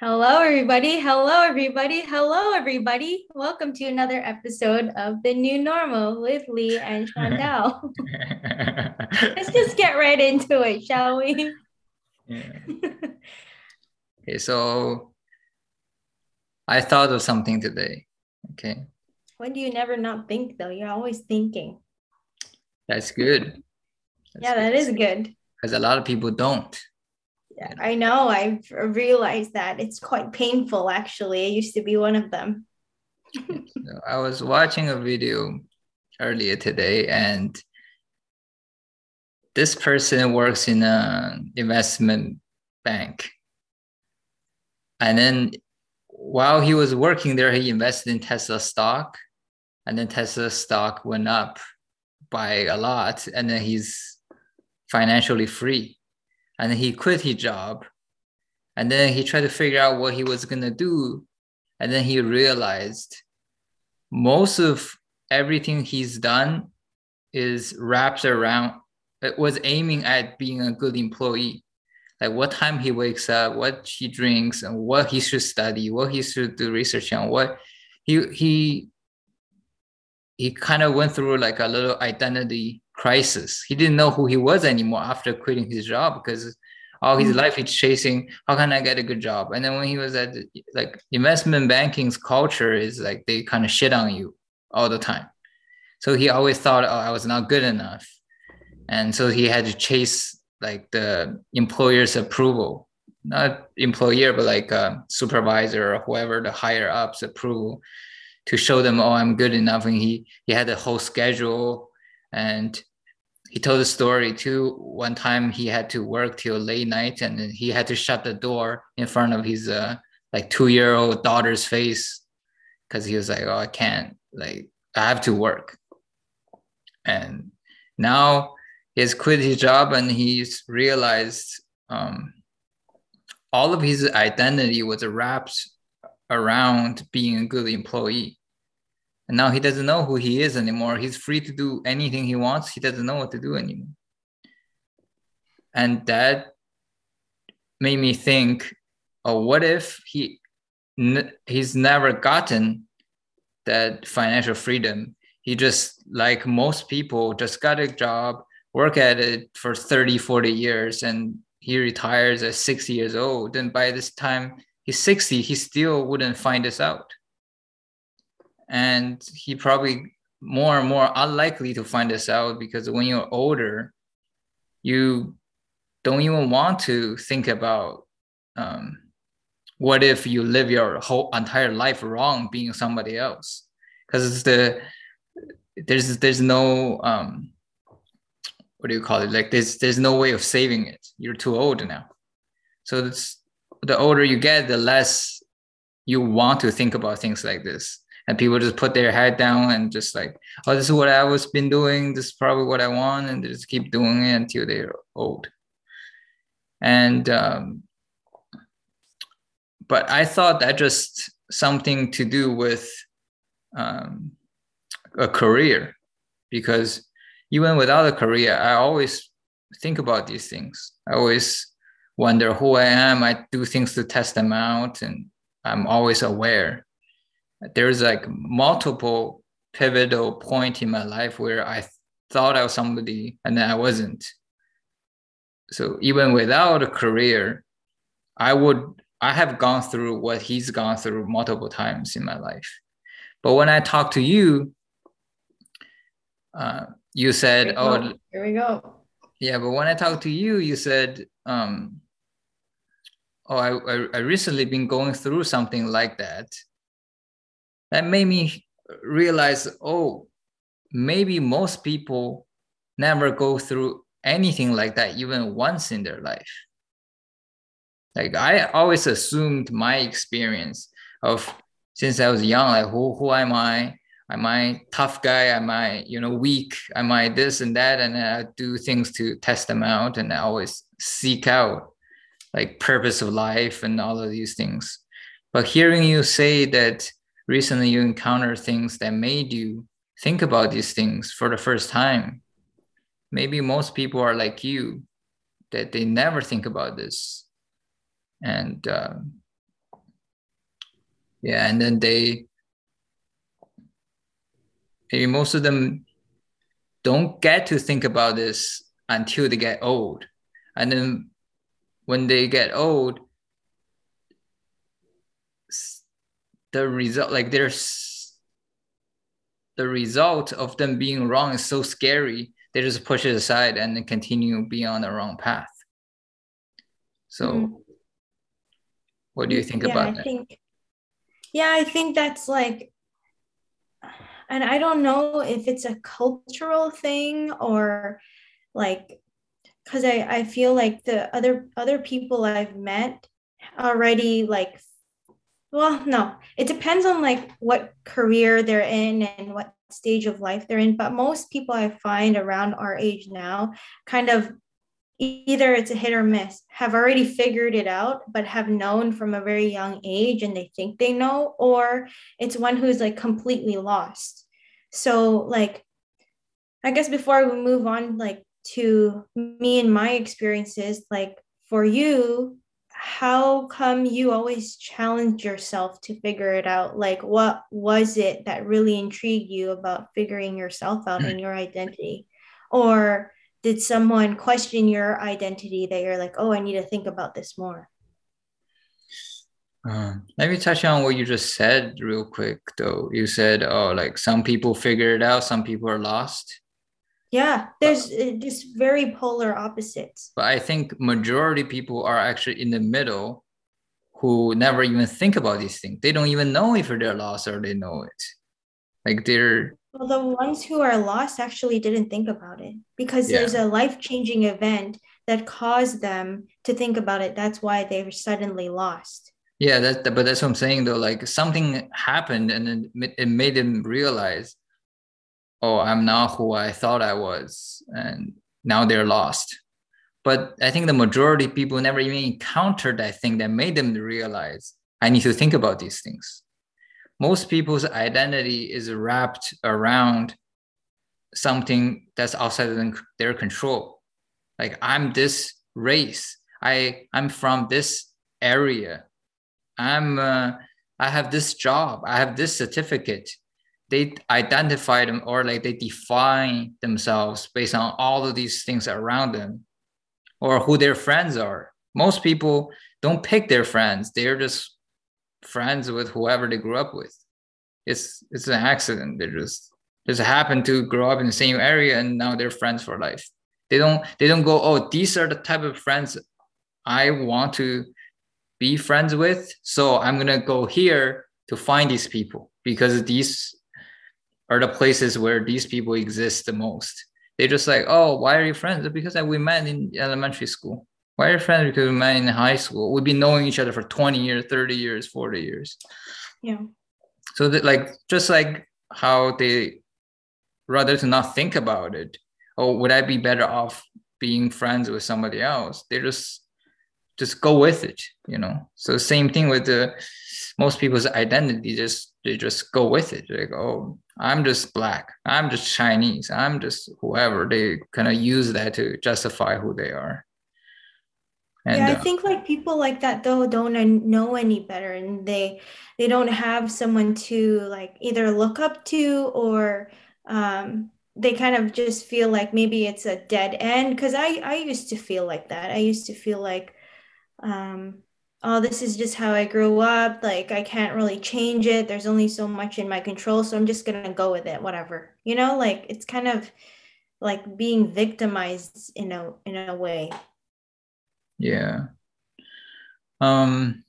Hello, everybody. Hello, everybody. Hello, everybody. Welcome to another episode of The New Normal with Lee and Chantal. Let's just get right into it, shall we? Yeah. okay, so I thought of something today. Okay. When do you never not think, though? You're always thinking. That's good. That's yeah, that is good. Because a lot of people don't. I know. I've realized that it's quite painful, actually. I used to be one of them. I was watching a video earlier today, and this person works in an investment bank. And then while he was working there, he invested in Tesla stock, and then Tesla stock went up by a lot, and then he's financially free and he quit his job. And then he tried to figure out what he was going to do. And then he realized most of everything he's done is wrapped around it was aiming at being a good employee. Like what time he wakes up what he drinks and what he should study what he should do research on what he he he kind of went through like a little identity crisis. He didn't know who he was anymore after quitting his job because all his mm-hmm. life he's chasing how can I get a good job? And then when he was at like investment banking's culture is like they kind of shit on you all the time. So he always thought, oh, I was not good enough. And so he had to chase like the employer's approval, not employer, but like a supervisor or whoever the higher ups approval to show them, oh, I'm good enough. And he he had a whole schedule and he told a story too. One time he had to work till late night and he had to shut the door in front of his uh, like two year old daughter's face because he was like, oh, I can't, like, I have to work. And now he's quit his job and he's realized um, all of his identity was wrapped around being a good employee. And now he doesn't know who he is anymore. He's free to do anything he wants. He doesn't know what to do anymore. And that made me think, oh, what if he he's never gotten that financial freedom? He just like most people just got a job, work at it for 30, 40 years, and he retires at 60 years old. And by this time he's 60, he still wouldn't find this out and he probably more and more unlikely to find this out because when you're older you don't even want to think about um, what if you live your whole entire life wrong being somebody else? Because the there's there's no um, what do you call it? Like there's there's no way of saving it. You're too old now. So the older you get the less you want to think about things like this and people just put their head down and just like, oh, this is what I was been doing. This is probably what I want, and they just keep doing it until they're old. And um, but I thought that just something to do with um, a career, because even without a career, I always think about these things. I always wonder who I am. I do things to test them out, and I'm always aware there's like multiple pivotal point in my life where I thought I was somebody and then I wasn't. So even without a career, I would I have gone through what he's gone through multiple times in my life. But when I talk to you, uh, you said, "Oh, here we go." Yeah, but when I talked to you, you said, um, "Oh, I, I recently been going through something like that." That made me realize oh maybe most people never go through anything like that even once in their life. Like i always assumed my experience of since i was young like who, who am i? Am i tough guy? Am i you know weak? Am i this and that? And i do things to test them out and i always seek out like purpose of life and all of these things. But hearing you say that recently you encounter things that made you think about these things for the first time maybe most people are like you that they never think about this and uh, Yeah, and then they maybe most of them don't get to think about this until they get old. And then when they get old, the result like there's the result of them being wrong is so scary they just push it aside and then continue being on the wrong path so mm. what do you think yeah, about I that think, yeah i think that's like and i don't know if it's a cultural thing or like because I, I feel like the other other people i've met already like well no. It depends on like what career they're in and what stage of life they're in but most people i find around our age now kind of either it's a hit or miss have already figured it out but have known from a very young age and they think they know or it's one who's like completely lost. So like i guess before we move on like to me and my experiences like for you how come you always challenge yourself to figure it out? Like what was it that really intrigued you about figuring yourself out and your identity? Or did someone question your identity that you're like oh i need to think about this more uh, let me touch on what you just said real quick though. You said oh like some people figure it out some people are lost yeah there's uh, just very polar opposites. But i think majority people are actually in the middle who never even think about these things. They don't even know if they're lost or they know it. Like they're well the ones who are lost actually didn't think about it because yeah. there's a life-changing event that caused them to think about it. That's why they were suddenly lost. Yeah that but that's what i'm saying though. Like something happened and then it made them realize oh, I'm not who I thought I was, and now they're lost. But I think the majority of people never even encountered that thing that made them realize I need to think about these things. Most people's identity is wrapped around something that's outside of their control. Like I'm this race. I I'm from this area. I'm uh, I have this job. I have this certificate they identify them or like they define themselves based on all of these things around them or who their friends are. Most people don't pick their friends. They're just friends with whoever they grew up with. It's it's an accident. They just just happen to grow up in the same area and now they're friends for life. They don't they don't go oh these are the type of friends i want to be friends with so i'm gonna go here to find these people because these are the places where these people exist the most. They're just like, oh, why are you friends? Because we met in elementary school. Why are you friends? Because we met in high school. We've been knowing each other for 20 years, 30 years, 40 years. Yeah. So that like just like how they rather to not think about it. Oh, would I be better off being friends with somebody else? They just just go with it, you know. So same thing with the most people's identity, just they just go with it. Like, oh, I'm just black. I'm just Chinese. I'm just whoever. They kind of use that to justify who they are. And, yeah, I uh, think like people like that though don't know any better, and they they don't have someone to like either look up to or um, they kind of just feel like maybe it's a dead end. Because I I used to feel like that. I used to feel like um, oh, this is just how I grew up. Like, I can't really change it. There's only so much in my control. So I'm just going to go with it, whatever. You know, like it's kind of like being victimized in a in a way. Yeah. Um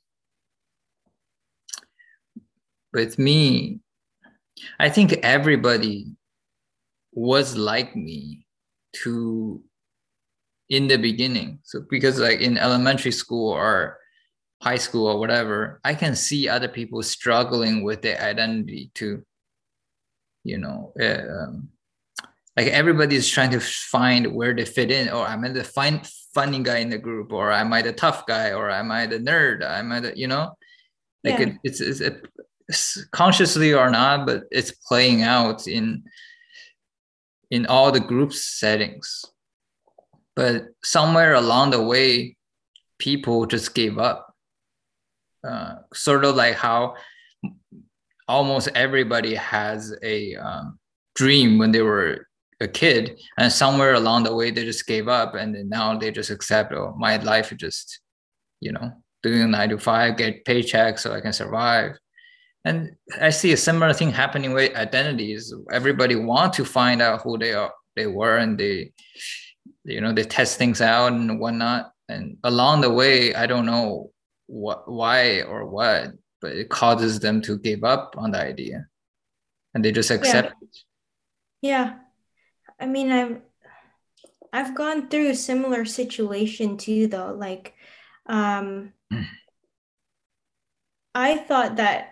with me, I think everybody was like me to in the beginning. So because like in elementary school or high school or whatever, I can see other people struggling with their identity too. You know, um, like everybody is trying to find where they fit in. Or I'm I the fine, funny guy in the group? Or am I the tough guy? Or am I the nerd? Am I the, you know, like yeah. it, it's, it's, it's consciously or not, but it's playing out in in all the group settings. But somewhere along the way, people just gave up. Uh, sort of like how almost everybody has a um, dream when they were a kid and somewhere along the way they just gave up and now they just accept oh my life is just you know doing nine to five get paycheck so i can survive. And i see a similar thing happening with identities. Everybody want to find out who they are they were and they you know they test things out and whatnot and along the way i don't know what why or what but it causes them to give up on the idea and they just accept yeah. it. Yeah. I mean, I've I've gone through a similar situation too though. Like um I thought that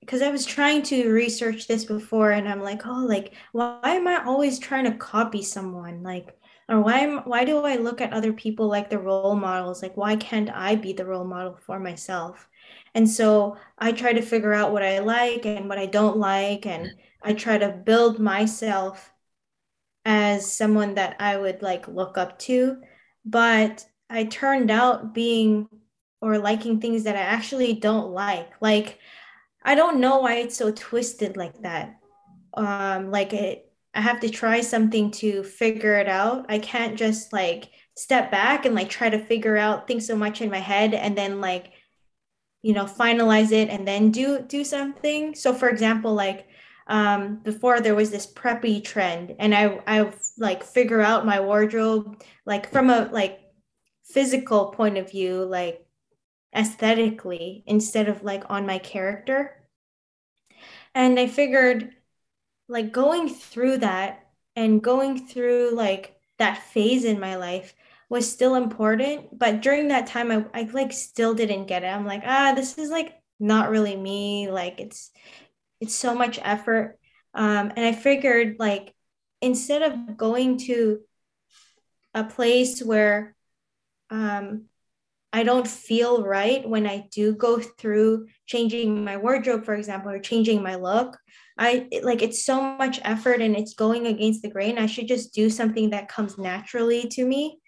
because I was trying to research this before and I'm like, oh, like why am I always trying to copy someone? Like or why am why do I look at other people like the role models? Like why can't I be the role model for myself? And so I try to figure out what I like and what I don't like. And I try to build myself as someone that I would like look up to. But I turned out being or liking things that I actually don't like. Like, I don't know why it's so twisted like that. Um, like it, I have to try something to figure it out. I can't just like step back and like try to figure out things so much in my head and then like you know finalize it and then do do something so for example like um before there was this preppy trend and i i like figure out my wardrobe like from a like physical point of view like aesthetically instead of like on my character and i figured like going through that and going through like that phase in my life was still important but during that time I, I like still didn't get it. I'm like ah this is like not really me like it's it's so much effort. Um, and i figured like instead of going to a place where um, i don't feel right when i do go through changing my wardrobe for example or changing my look i like it's so much effort and it's going against the grain i should just do something that comes naturally to me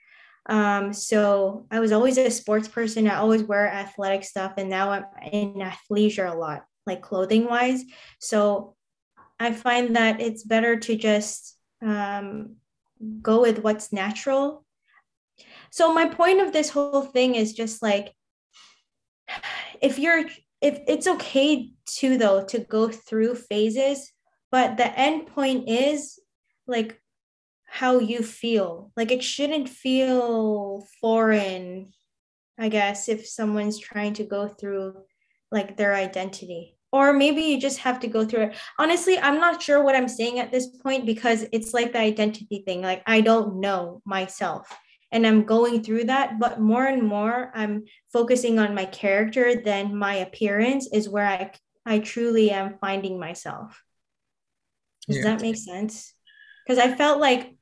um, so I was always a sports person. I always wear athletic stuff, and now I'm in athleisure a lot, like clothing wise. So I find that it's better to just um, go with what's natural. So my point of this whole thing is just like if you're if it's okay to though to go through phases, but the end point is like how you feel. Like it shouldn't feel foreign, I guess, if someone's trying to go through like their identity. Or maybe you just have to go through it. Honestly, I'm not sure what I'm saying at this point because it's like the identity thing. Like I don't know myself and I'm going through that. But more and more, I'm focusing on my character than my appearance is where I I truly am finding myself. Does yeah. that make sense? Because I felt like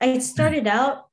I started out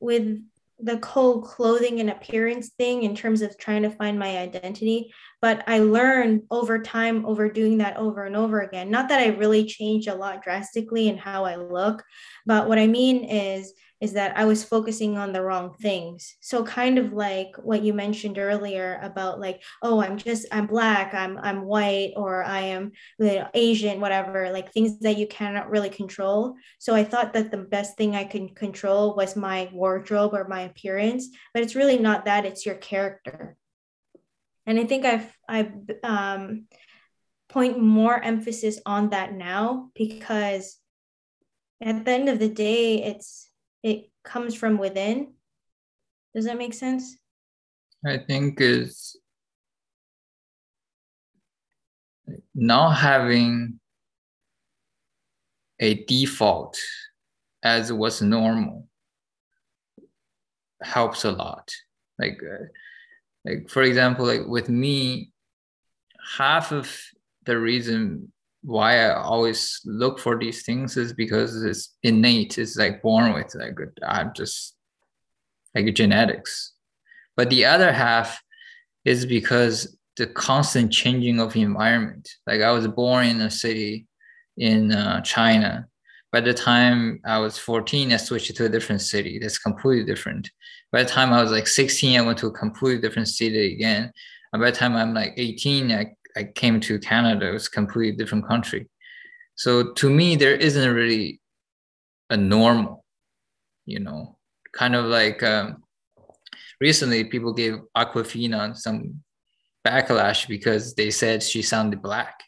with the whole clothing and appearance thing in terms of trying to find my identity but i learned over time over doing that over and over again not that i really changed a lot drastically in how i look but what i mean is is that I was focusing on the wrong things. So kind of like what you mentioned earlier about like, oh, I'm just I'm black, I'm I'm white, or I am you know, Asian, whatever, like things that you cannot really control. So I thought that the best thing I could control was my wardrobe or my appearance, but it's really not that. It's your character. And I think I've I um, point more emphasis on that now because at the end of the day, it's it comes from within. Does that make sense? I think is not having a default as was normal helps a lot. Like, uh, like for example, like with me, half of the reason why I always look for these things is because it's innate. It's like born with like I'm just like genetics. But the other half is because the constant changing of environment. Like I was born in a city in uh, China. By the time I was 14, I switched to a different city that's completely different. By the time I was like 16, I went to a completely different city again. And by the time I'm like 18, I I came to Canada, it was a completely different country. So to me, there isn't really a normal, you know, kind of like um, recently people gave Awkwafina some backlash because they said she sounded black.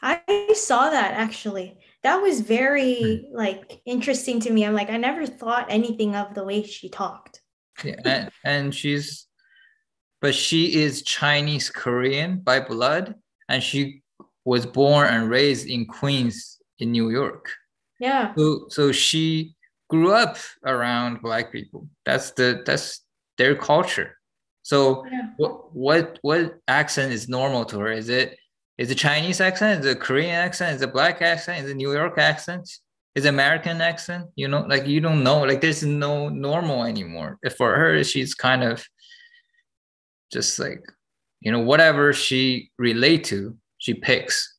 I saw that actually. That was very hmm. like interesting to me. I'm like, I never thought anything of the way she talked. yeah, and, and she's but she is Chinese Korean by blood, and she was born and raised in Queens in New York. Yeah. So so she grew up around black people. That's the that's their culture. So yeah. what what what accent is normal to her? Is it is it Chinese accent? Is it Korean accent? Is it black accent? Is it New York accent? Is it American accent? You know, like you don't know. Like there's no normal anymore. For her, she's kind of just like, you know, whatever she relate to, she picks.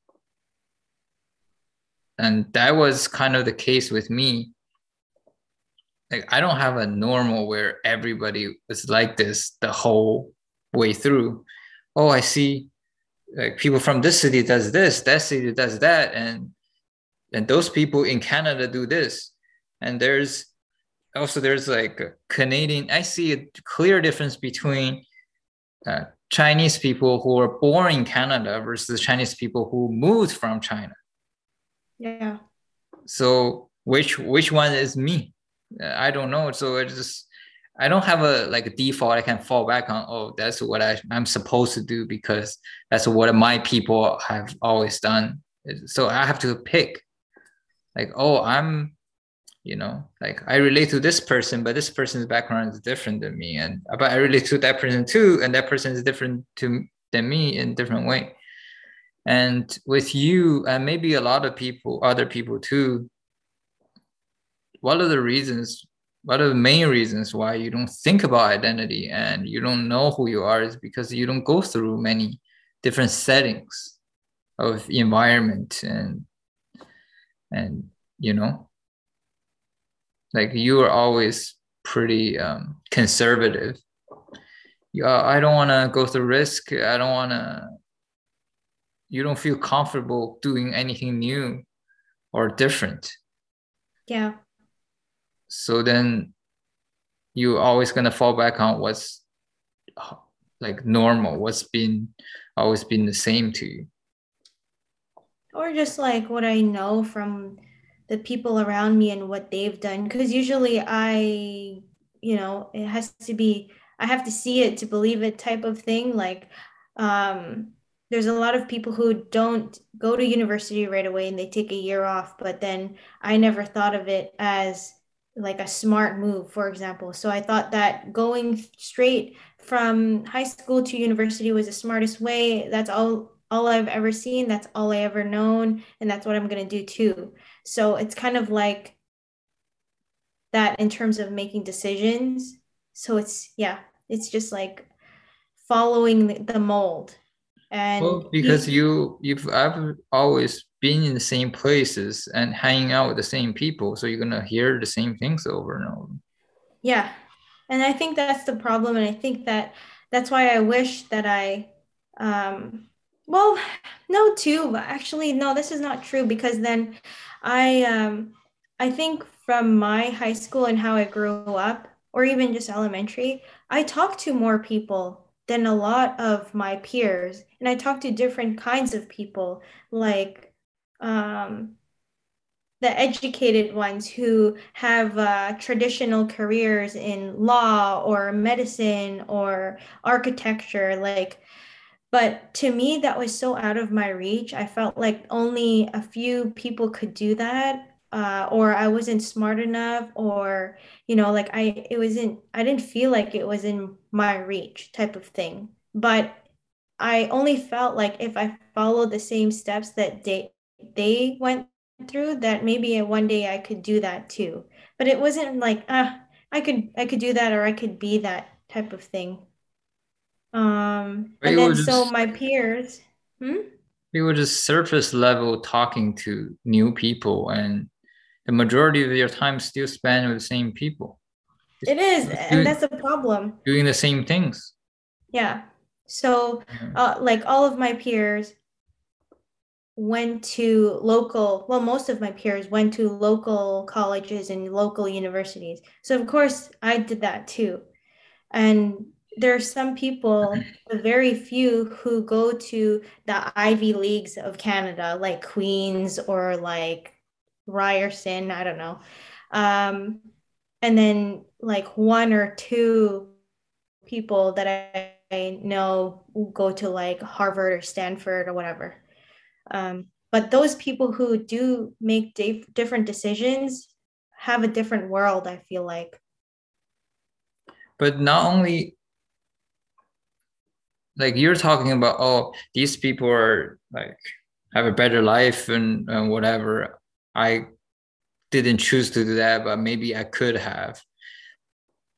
And that was kind of the case with me. Like I don't have a normal where everybody is like this the whole way through. Oh, I see like people from this city does this, that city does that, and and those people in Canada do this. And there's also there's like Canadian. I see a clear difference between uh, Chinese people who are born in Canada versus Chinese people who moved from China. Yeah. So which which one is me? I don't know. So it just I don't have a like a default I can fall back on. Oh, that's what I, I'm supposed to do because that's what my people have always done. So I have to pick, like, oh, I'm, you know, like I relate to this person, but this person's background is different than me, and uh, but I relate to that person too, and that person is different to than me in different way. And with you, and maybe a lot of people, other people too. What are the reasons one of the main reasons why you don't think about identity and you don't know who you are is because you don't go through many different settings of environment and and you know like you are always pretty um, conservative. Yeah i don't want to go through risk. I don't want to you don't feel comfortable doing anything new or different. Yeah. So then you're always gonna fall back on what's like normal what's been always been the same to you. Or just like what i know from the people around me and what they've done because usually i you know it has to be i have to see it to believe it type of thing like um there's a lot of people who don't go to university right away and they take a year off but then i never thought of it as like a smart move, for example. So I thought that going straight from high school to university was the smartest way. That's all all I've ever seen. That's all I ever known, and that's what I'm gonna do too. So it's kind of like that in terms of making decisions. So it's yeah, it's just like following the, mold. And well, because you you've I've always been in the same places and hanging out with the same people so you're going to hear the same things over and over yeah and i think that's the problem and i think that that's why i wish that i um well no too but actually no this is not true because then i um i think from my high school and how i grew up or even just elementary i talked to more people than a lot of my peers. And i talked to different kinds of people like um, the educated ones who have uh, traditional careers in law or medicine or architecture. Like but to me that was so out of my reach i felt like only a few people could do that uh, or i wasn't smart enough or you know like i it wasn't i didn't feel like it was in my reach type of thing but i only felt like if i followed the same steps that they they went through that maybe one day I could do that too. But it wasn't like ah I could I could do that or I could be that type of thing. Um and then just, so my peers hmm? we were just surface level talking to new people and the majority of your time still spent with the same people. It is, doing, and that's a problem. Doing the same things. Yeah. So, uh, like all of my peers went to local, well, most of my peers went to local colleges and local universities. So, of course, I did that too. And there are some people, very few, who go to the Ivy Leagues of Canada, like Queen's or like Ryerson, I don't know. Um, and then like one or two people that I, I know go to like Harvard or Stanford or whatever. Um, but those people who do make dif- different decisions have a different world, I feel like. But not only like you're talking about, oh, these people are like have a better life and, and whatever. I didn't choose to do that, but maybe I could have.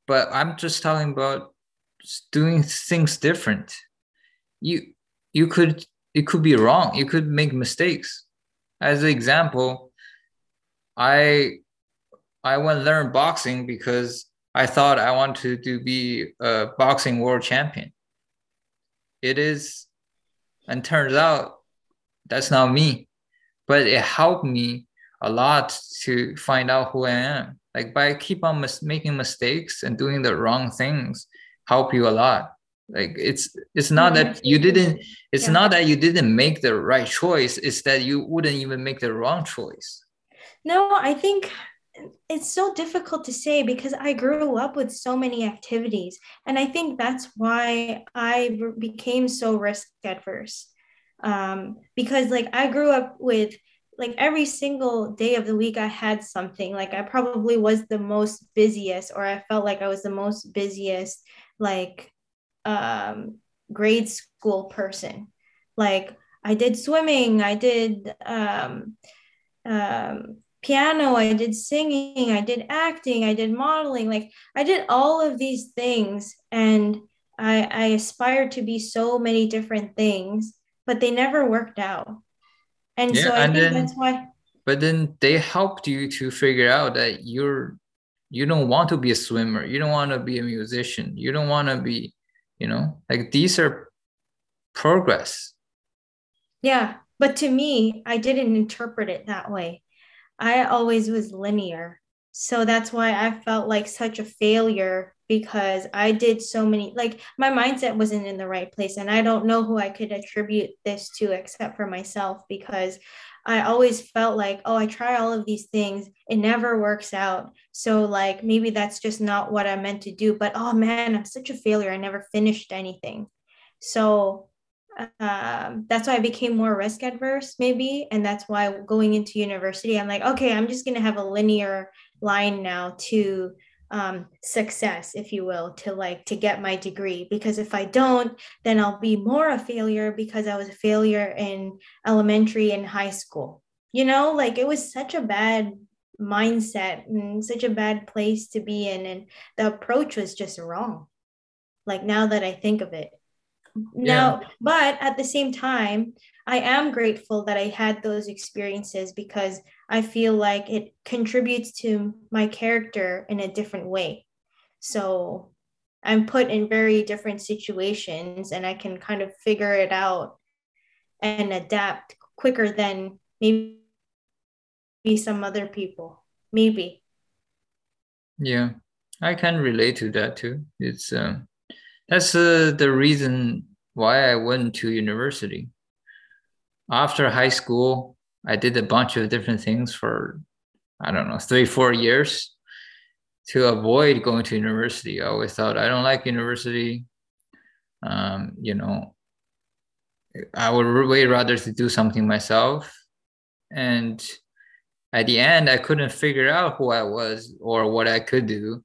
But I'm just talking about doing things different. You you could it could be wrong. You could make mistakes. As an example, I I went learn boxing because I thought I wanted to be a boxing world champion. It is, and turns out that's not me, but it helped me a lot to find out who I am. Like by keep on mis- making mistakes and doing the wrong things, help you a lot like it's it's not that you didn't it's yeah. not that you didn't make the right choice it's that you wouldn't even make the wrong choice no i think it's so difficult to say because i grew up with so many activities. And i think that's why i became so risk adverse. Um, because like i grew up with like every single day of the week i had something. Like i probably was the most busiest or i felt like i was the most busiest like um, grade school person. Like I did swimming, I did um, um, piano, I did singing, I did acting, I did modeling. Like I did all of these things, and I, I aspired to be so many different things, but they never worked out. And yeah, so I and think then, that's why. But then they helped you to figure out that you're you don't want to be a swimmer you don't want to be a musician you don't want to be you know like these are progress yeah but to me i didn't interpret it that way i always was linear so that's why i felt like such a failure because i did so many like my mindset wasn't in the right place and i don't know who i could attribute this to except for myself because I always felt like, oh, I try all of these things, it never works out. So, like, maybe that's just not what I meant to do. But oh man, I'm such a failure. I never finished anything. So, um, that's why I became more risk adverse, maybe. And that's why going into university, I'm like, okay, I'm just going to have a linear line now to um, success, if you will, to like to get my degree. Because if I don't, then I'll be more a failure because I was a failure in elementary and high school. You know, like it was such a bad mindset and such a bad place to be in. And the approach was just wrong. Like now that I think of it. Now, yeah. but at the same time, I am grateful that I had those experiences because I feel like it contributes to my character in a different way. So I'm put in very different situations and I can kind of figure it out and adapt quicker than maybe some other people. Maybe. Yeah, I can relate to that too. It's um, that's uh, the reason why I went to university after high school, I did a bunch of different things for, I don't know, three, four years to avoid going to university. I always thought I don't like university. Um, you know, I would way rather to do something myself. And at the end, I couldn't figure out who I was or what I could do.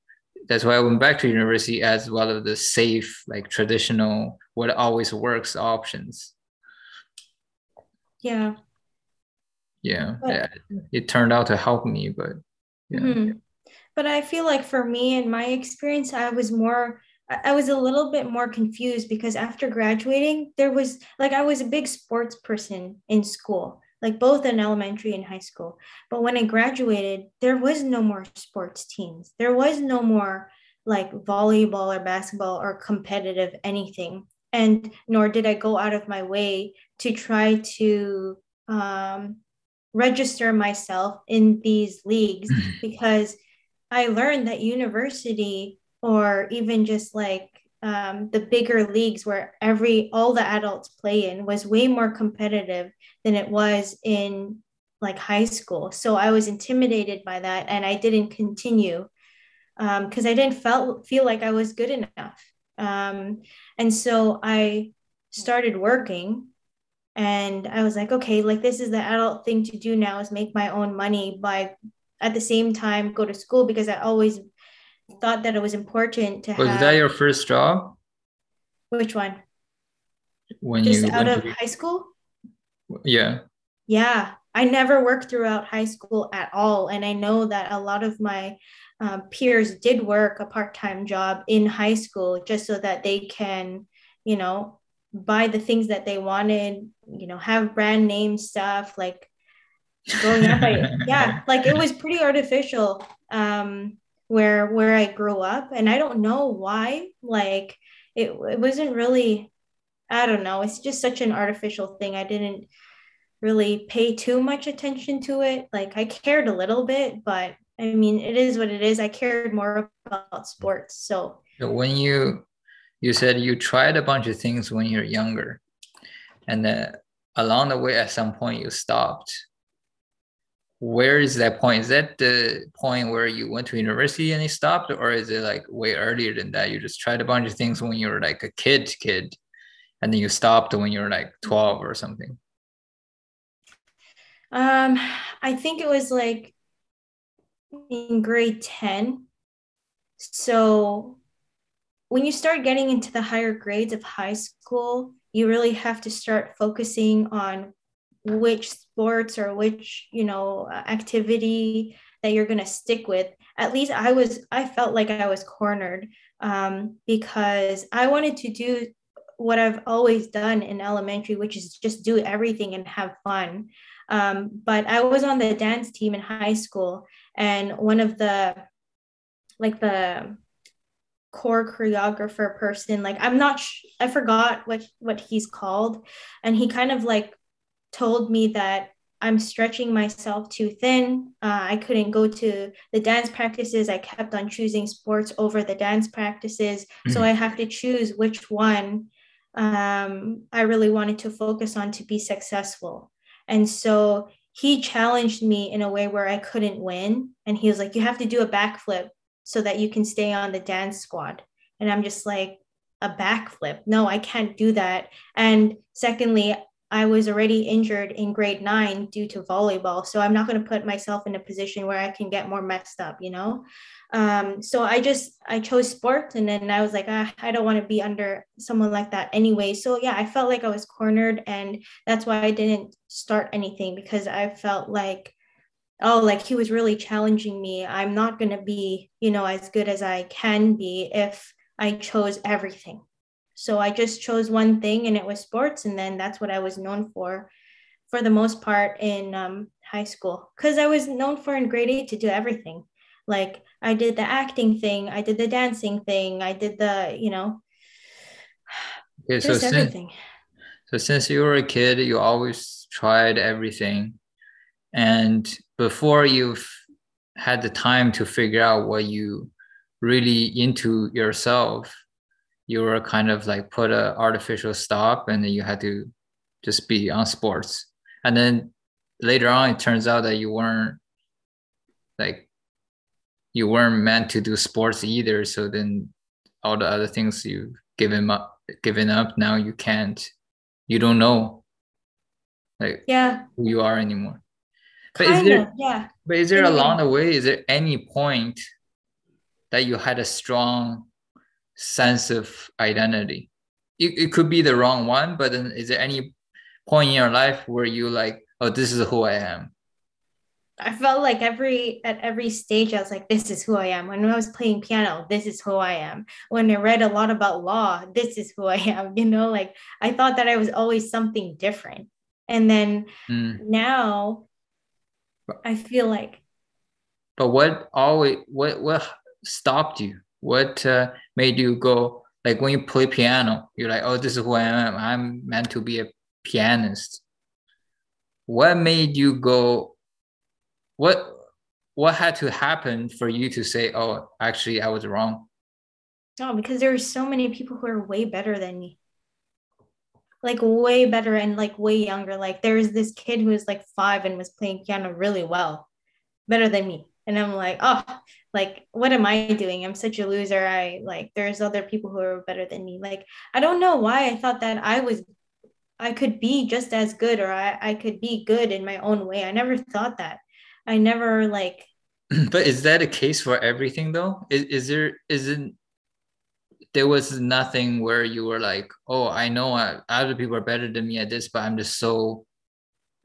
That's why I went back to university as one of the safe, like traditional, what always works options yeah yeah, but, yeah it turned out to help me but yeah. Mm-hmm. but i feel like for me in my experience i was more I was a little bit more confused because after graduating, there was like I was a big sports person in school, like both in elementary and high school. But when I graduated, there was no more sports teams. There was no more like volleyball or basketball or competitive anything. and nor did I go out of my way to try to um, register myself in these leagues because I learned that university or even just like um, the bigger leagues where every all the adults play in was way more competitive than it was in like high school. So I was intimidated by that, and I didn't continue because um, I didn't felt feel like I was good enough. Um, and so I started working and I was like, okay, like this is the adult thing to do now is make my own money by at the same time go to school because I always thought that it was important to was have. that your first job? Which one? When Just you out of to- high school? yeah. Yeah, I never worked throughout high school at all. And I know that a lot of my um, peers did work a part time job in high school just so that they can, you know, buy the things that they wanted, you know, have brand name stuff like growing up. I, yeah, like it was pretty artificial um, where where I grew up. And I don't know why. Like it, it wasn't really, I don't know. It's just such an artificial thing. I didn't really pay too much attention to it. Like I cared a little bit, but I mean, it is what it is. I cared more about sports. So when you you said you tried a bunch of things when you're younger, and then along the way, at some point, you stopped. Where is that point? Is that the point where you went to university and you stopped, or is it like way earlier than that? You just tried a bunch of things when you were like a kid, kid, and then you stopped when you were like twelve or something. um, I think it was like in grade 10. So when you start getting into the higher grades of high school, you really have to start focusing on which sports or which, you know, activity that you're going to stick with. At least I was, I felt like I was cornered um, because I wanted to do what I've always done in elementary, which is just do everything and have fun. Um, but I was on the dance team in high school, and one of the like the core choreographer person like i'm not sh- i forgot what what he's called and he kind of like told me that i'm stretching myself too thin uh, i couldn't go to the dance practices i kept on choosing sports over the dance practices so Mhm. i have to choose which one um, i really wanted to focus on to be successful and so he challenged me in a way where i couldn't win and he was like you have to do a backflip so that you can stay on the dance squad. And I'm just like, a backflip. No, I can't do that. And secondly, I was already injured in grade nine due to volleyball. So I'm not going to put myself in a position where I can get more messed up, you know? Um, so I just, I chose sport. And then I was like, ah, I don't want to be under someone like that anyway. So yeah, I felt like I was cornered. And that's why I didn't start anything because I felt like, oh like he was really challenging me i'm not going to be you know as good as i can be if i chose everything so i just chose one thing and it was sports and then that's what i was known for for the most part in um, high school. Because i was known for in grade eight to do everything. Like i did the acting thing i did the dancing thing i did the you know Okay, so just since everything. so since you were a kid, you always tried everything, and before you've had the time to figure out what you really into yourself, you were kind of like put a artificial stop, and then you had to just be on sports, and then later on, it turns out that you weren't like you weren't meant to do sports either. So then all the other things you've given up given up now you can't you don't know like yeah. who you are anymore. But is there of yeah. but is there along the way is there any point that you had a strong sense of identity it, it could be the wrong one but then is there any point in your life where you like oh this is who i am I felt like every at every stage I was like, this is who I am. When I was playing piano, this is who I am. When I read a lot about law, this is who I am. You know, like I thought that I was always something different. And then Mm. now I feel like but what always what what stopped you what uh, made you go like when you play piano, you're like, oh, this is who I am. I'm meant to be a pianist. What made you go? What what had to happen for you to say, oh, actually, I was wrong? Oh, because there are so many people who are way better than me. Like way better and like way younger. Like there was this kid who was like five and was playing piano really well, better than me. And I'm like, oh, like what am I doing? I'm such a loser. I like there's other people who are better than me. Like I don't know why I thought that I was I could be just as good or I, I could be good in my own way. I never thought that. I never like but is that a case for everything though? Is, is there is it there was nothing where you were like, oh, I know I, other people are better than me at this, but I'm just so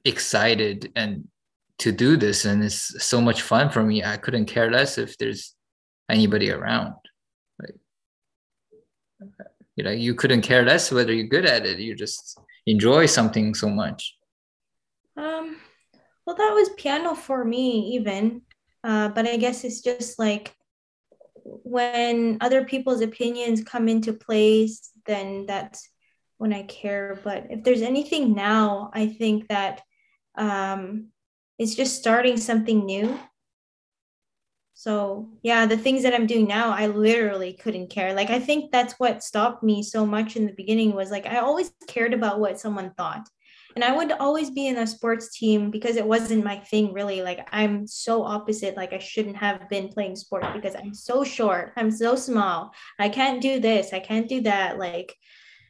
excited and to do this, and it's so much fun for me. I couldn't care less if there's anybody around. Like, you know, you couldn't care less whether you're good at it. You just enjoy something so much. Um, well, that was piano for me, even. Uh, but I guess it's just like when other people's opinions come into place, then that's when I care. But if there's anything now, I think that um, it's just starting something new. So, yeah, the things that I'm doing now, I literally couldn't care. Like, I think that's what stopped me so much in the beginning was like, I always cared about what someone thought and I would always be in a sports team because it wasn't my thing really. Like I'm so opposite. Like I shouldn't have been playing sports because I'm so short. I'm so small. I can't do this. I can't do that. Like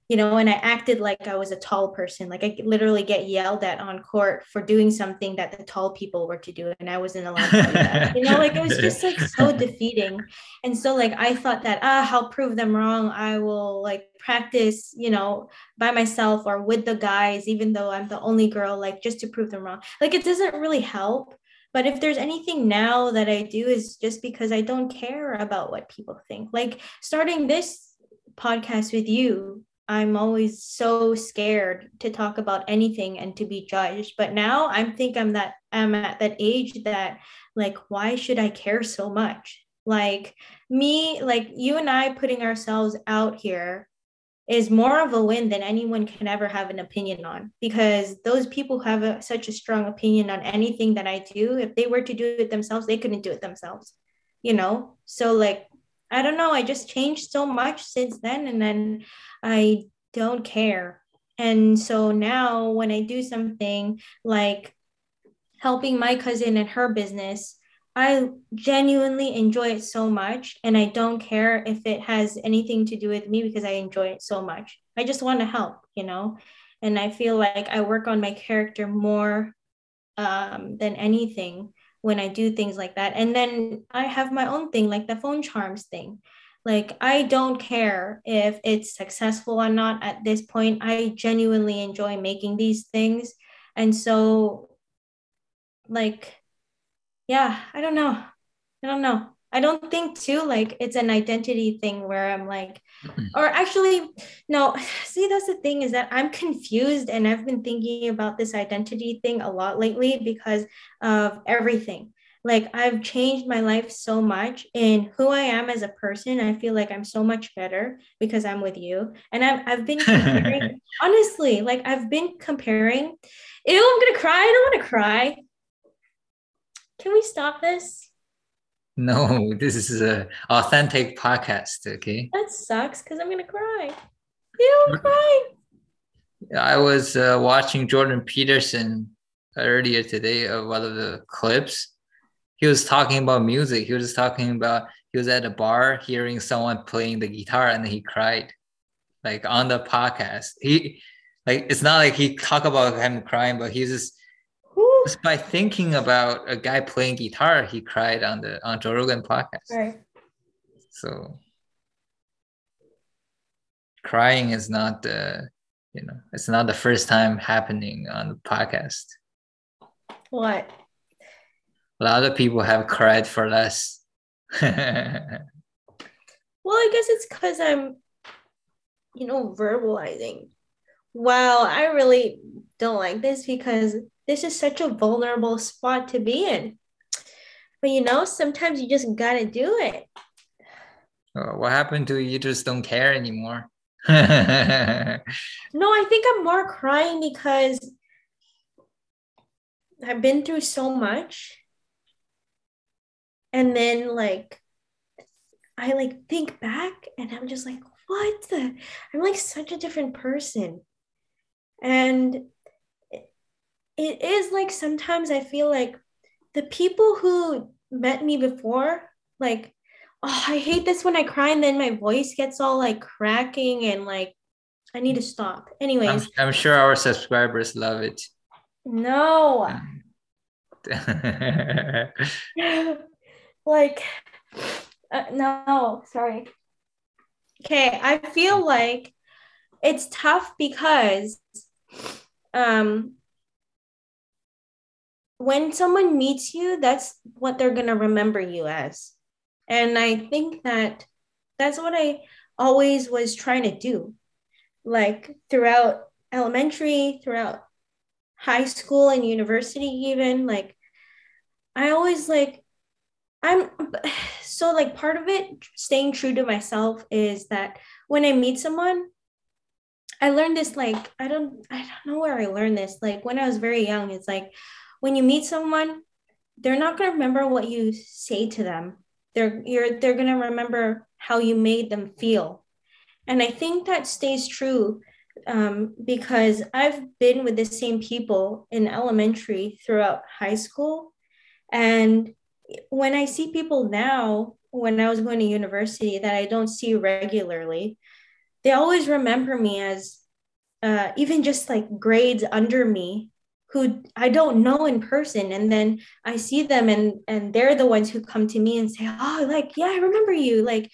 you know, and I acted like I was a tall person. Like I literally get yelled at on court for doing something that the tall people were to do, and I wasn't allowed to do that. you know, like it was just like so defeating. And so like I thought that ah, I'll prove them wrong. I will like practice, you know, by myself or with the guys, even though I'm the only girl, like just to prove them wrong. Like it doesn't really help. But if there's anything now that I do is just because I don't care about what people think. Like starting this podcast with you I'm always so scared to talk about anything and to be judged. But now I think I'm that I'm at that age that like why should I care so much? Like me, like you and I putting ourselves out here is more of a win than anyone can ever have an opinion on because those people have a, such a strong opinion on anything that I do. If they were to do it themselves, they couldn't do it themselves, you know? So, like, I don't know. I just changed so much since then. And then I don't care. And so now when I do something like helping my cousin and her business, I genuinely enjoy it so much. And I don't care if it has anything to do with me because I enjoy it so much. I just want to help, you know? And I feel like I work on my character more um, than anything when I do things like that. And then I have my own thing, like the phone charms thing. Like, I don't care if it's successful or not at this point. I genuinely enjoy making these things. And so, like, yeah, I don't know. I don't know. I don't think too like it's an identity thing where I'm like, mm-hmm. or actually, no. See, that's the thing is that I'm confused, and I've been thinking about this identity thing a lot lately because of everything like I've changed my life so much in who I am as a person. I feel like I'm so much better because I'm with you. And I've, I've been comparing, honestly, like I've been comparing. Ew, I'm gonna cry. I don't want to cry. Can we stop this? No, this is a authentic podcast. Okay. That sucks because I'm gonna cry. Ew, I'm crying. I was uh, watching Jordan Peterson earlier today of one of the clips he was talking about music. He was talking about he was at a bar hearing someone playing the guitar and he cried, like on the podcast. He like it's not like he talked about him crying, but he's just just by thinking about a guy playing guitar, he cried on the on Joe Rogan podcast. Right. So crying is not the you know it's not the first time happening on the podcast. What? a lot of people have cried for less. well, I guess it's because I'm, you know, verbalizing. Wow, I really don't like this because this is such a vulnerable spot to be in. But you know, sometimes you just gotta do it. Uh, what happened to you? You just don't care anymore. no, I think I'm more crying because I've been through so much. And then like I like think back and I'm just like, what the? I'm like such a different person. And it is like sometimes I feel like the people who met me before, like, oh, I hate this when I cry and then my voice gets all like cracking and like I need to stop. Anyways, I'm, I'm sure our subscribers love it. No. like, uh, no, sorry. Okay, I feel like it's tough because um when someone meets you, that's what they're going to remember you as. And I think that that's what I always was trying to do. Like throughout elementary, throughout high school and university, even, like I always like, I'm so like part of it, staying true to myself is that when I meet someone, I learned this like I don't I don't know where I learned this. Like when I was very young, it's like when you meet someone, they're not going to remember what you say to them. They're you're they're going to remember how you made them feel. And I think that stays true um, because I've been with the same people in elementary throughout high school. And when I see people now, when I was going to university that I don't see regularly, they always remember me as uh, even just like grades under me who I don't know in person. And then I see them and and they're the ones who come to me and say, Oh, like, yeah, I remember you. Like,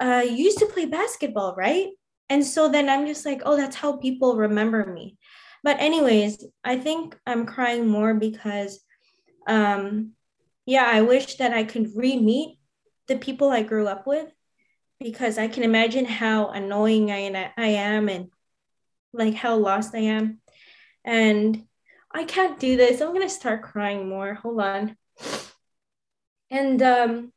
uh, you used to play basketball, right? And so then I'm just like, oh, that's how people remember me. But anyways, I think I'm crying more because um yeah, I wish that I could re-meet the people I grew up with because I can imagine how annoying I, I am and like how lost I am. And I can't do this. I'm gonna start crying more. Hold on. And um,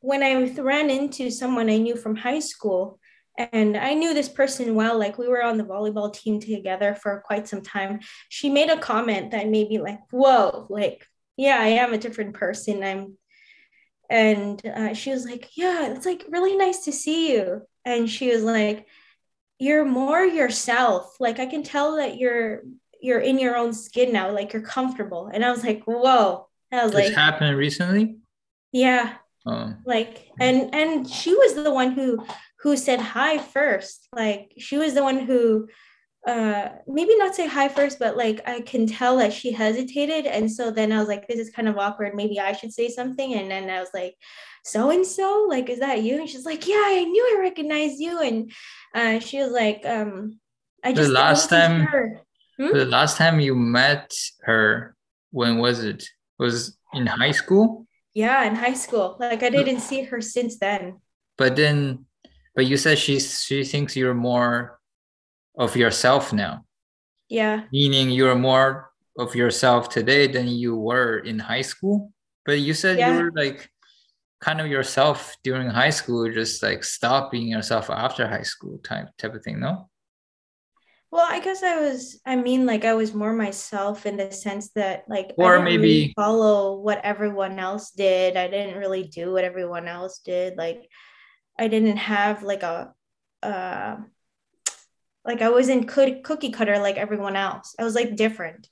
when I ran into someone I knew from high school, and I knew this person well, like we were on the volleyball team together for quite some time. She made a comment that made me like, whoa, like, yeah, I am a different person. I'm, and uh, she was like, yeah, it's like really nice to see you. And she was like, you're more yourself. Like I can tell that you're you're in your own skin now, like you're comfortable. And I was like, whoa. I was this like, happened recently. Yeah. Oh. Like, and and she was the one who who said hi first. Like she was the one who uh maybe not say hi first but like i can tell that she hesitated and so then i was like this is kind of awkward maybe i should say something and then i was like so and so like is that you and she's like yeah i knew i recognized you and uh she was like um i just the last time Hmm? The last time you met her, when was it? Was in high school? Yeah, in high school. Like I didn't see her since then. But then, but you said she she thinks you're more of yourself now. Yeah. Meaning you're more of yourself today than you were in high school. But you said Yeah. you were like kind of yourself during high school, just like stop being yourself after high school type type of thing, no? Well, I guess I was, I mean, like I was more myself in the sense that like Or I didn't really maybe- follow what everyone else did. I didn't really do what everyone else did. Like I didn't have like a uh like I wasn't cookie cutter like everyone else. I was like different.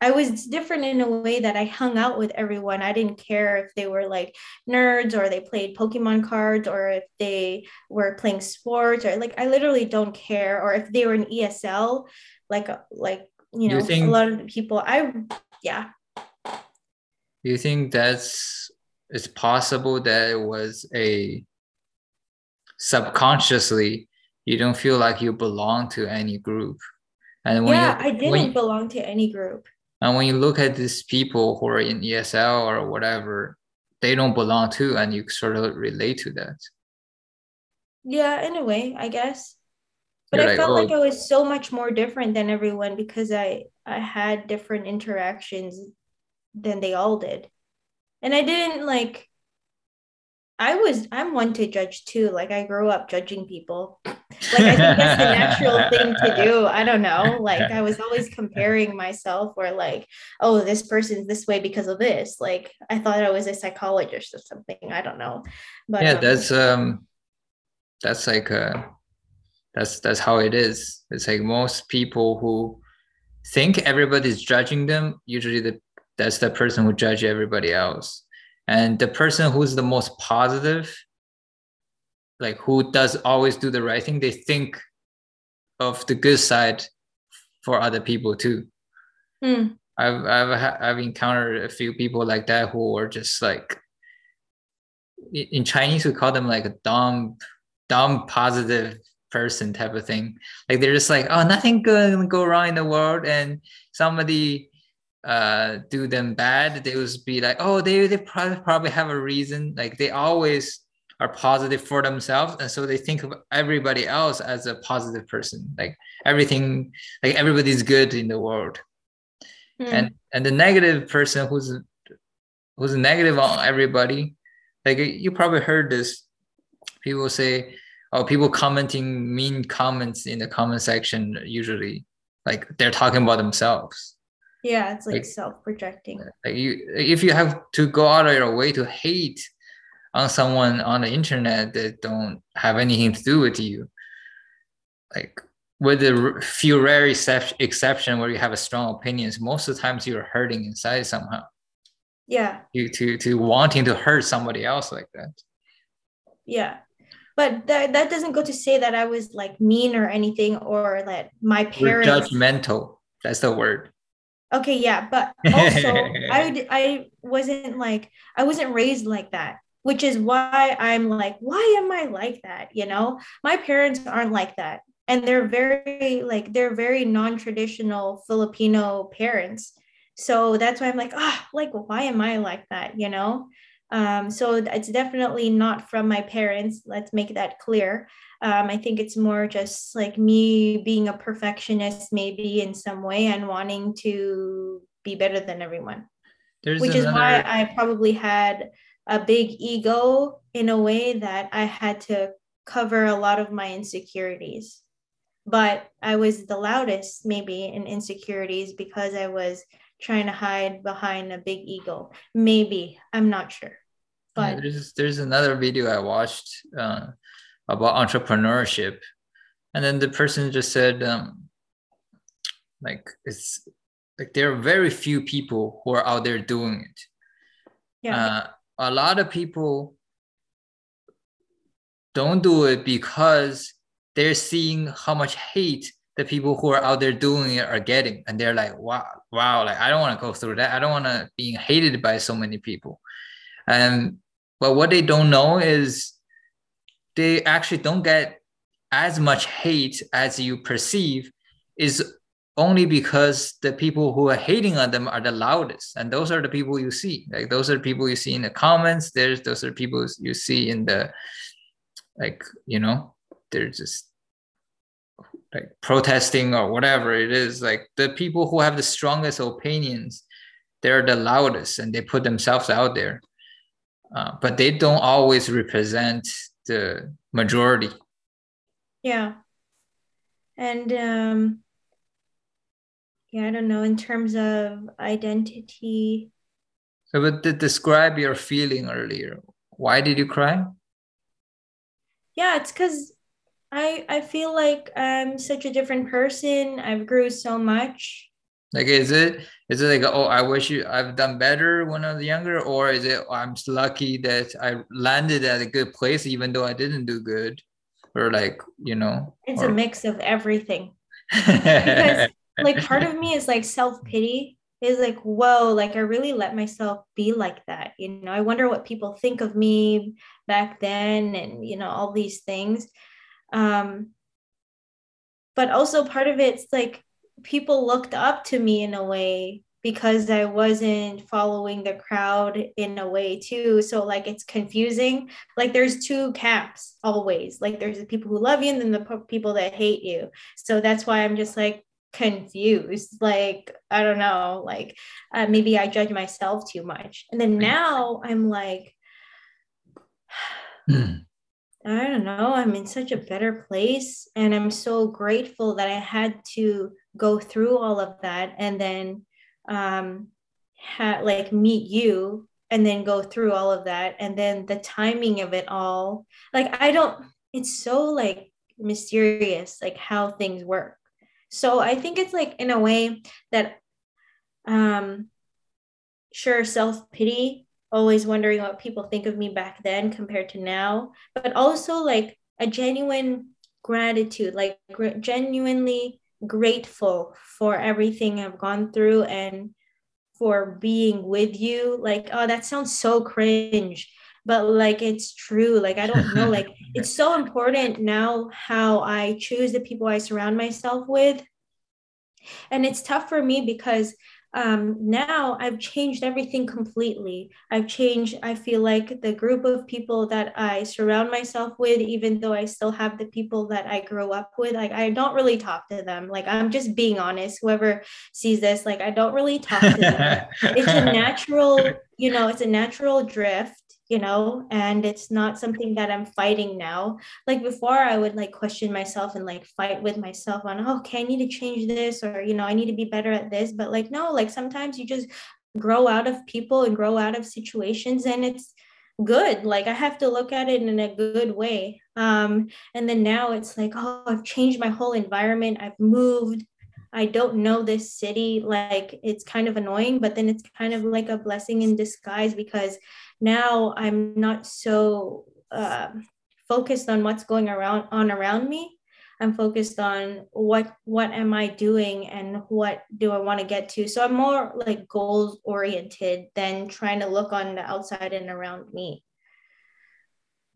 I was different in a way that I hung out with everyone. I didn't care if they were like nerds or they played Pokemon cards or if they were playing sports or like I literally don't care or if they were in ESL like uh, like you Do you know think- a lot of people I yeah Do you think that's it's possible that it was a subconsciously you don't feel like you belong to any group? And when yeah I didn't belong to any group and when you look at these people who are in ESL or whatever, they don't belong to, and you sort of relate to that. yeah in a way I guess but You're I like, felt oh. like I was so much more different than everyone because I I had different interactions than they all did and I didn't like I was I'm one to judge too. Like I grew up judging people. Like I think that's the natural thing to do. I don't know. Like I was always comparing myself or like, oh, this person's this way because of this. Like I thought I was a psychologist or something. I don't know. But yeah, um, that's um that's like uh that's that's how it is. It's like most people who think everybody's judging them, usually the that's the person who judge everybody else and the person who's the most positive like who does always do the right thing they think of the good side for other people too. Hmm. i've i've i've encountered a few people like that who are just like in chinese we call them like a dumb dumb positive person type of thing. Like they're just like oh nothing gonna go wrong in the world. And somebody uh, do them bad, they would be like, oh, they they probably probably have a reason. Like they always are positive for themselves, and so they think of everybody else as a positive person. Like everything, like everybody's good in the world, mm. and and the negative person who's who's negative on everybody. Like you probably heard this. People say, oh, people commenting mean comments in the comment section usually, like they're talking about themselves yeah, it's like, like self-projecting. Like you, if you have to go out of your way to hate on someone on the internet that don't have anything to do with you, like with the few rare exception where you have a strong opinions, most of the times you're hurting inside somehow. Yeah. You to to wanting to hurt somebody else like that. Yeah. But that, that doesn't go to say that I was like mean or anything or that my parents We're judgmental. That's the word okay yeah but also i i wasn't like i wasn't raised like that which is why i'm like why am i like that you know? My parents aren't like that and they're very like they're very non-traditional filipino parents. So that's why i'm like ah oh, like why am i like that? you know? Um, so it's definitely not from my parents let's make that clear um, I think it's more just like me being a perfectionist, maybe in some way, and wanting to be better than everyone. There's which another... is why I probably had a big ego in a way that I had to cover a lot of my insecurities. But I was the loudest, maybe, in insecurities because I was trying to hide behind a big ego. Maybe I'm not sure. But yeah, there's there's another video I watched. Uh, about entrepreneurship. And then the person just said um, like it's like there are very few people who are out there doing it. Yeah. Uh, a lot of people don't do it because they're seeing how much hate the people who are out there doing it are getting. And they're like wow wow like i don't want to go through that. I don't want to be hated by so many people. And but what they don't know is they actually don't get as much hate as you perceive is only because the people who are hating on them are the loudest. And those are the people you see. Like those are the people you see in the comments. There's those are people you see in the like you know they're just like protesting or whatever it is. Like the people who have the strongest opinions they're the loudest and they put themselves out there. Uh, but they don't always represent the majority. Yeah. And um, yeah, I don't know, in terms of identity. So, but to describe your feeling earlier, why did you cry? Yeah, it's because I I feel like I'm such a different person. I've grew so much. Like, is it is it like oh I wish you I've done better when I was younger, or is it oh, I'm lucky that I landed at a good place even though I didn't do good, or like you know? It's or... a mix of everything. because like part of me is like self pity. Is like whoa, like I really let myself be like that. You know, I wonder what people think of me back then, and you know all these things. Um, but also part of it's like people looked up to me in a way because I wasn't following the crowd in a way too. So like it's confusing. Like there's two camps always. Like there's the people who love you and then the people that hate you. So that's why I'm just like confused. Like I don't know. Like uh, maybe I judge myself too much. And then now I'm like, I don't know. I'm in such a better place. And I'm so grateful that I had to go through all of that and then um, ha- like meet you and then go through all of that. And then the timing of it all. Like, I don't, it's so like mysterious, like how things work. So I think it's like in a way that, um, sure, self pity always wondering what people think of me back then compared to now, but also like a genuine gratitude, like gr- genuinely grateful for everything I've gone through and for being with you. Like, oh, that sounds so cringe, but like it's true. Like, I don't know, like it's so important now how I choose the people I surround myself with. And it's tough for me because um, now I've changed everything completely. I've changed, I feel like the group of people that I surround myself with, even though I still have the people that I grew up with, like I don't really talk to them. Like I'm just being honest. Whoever sees this, like I don't really talk to them. it's a natural, you know, it's a natural drift you know and it's not something that i'm fighting now. Like before i would like question myself and like fight with myself on oh, okay i need to change this or you know i need to be better at this but like no like sometimes you just grow out of people and grow out of situations and it's good. Like i have to look at it in a good way. Um and then now it's like oh i've changed my whole environment. I've moved. I don't know this city. Like it's kind of annoying, but then it's kind of like a blessing in disguise because now I'm not so uh, focused on what's going around on around me. I'm focused on what what am I doing and what do I want to get to. So I'm more like goals oriented than trying to look on the outside and around me.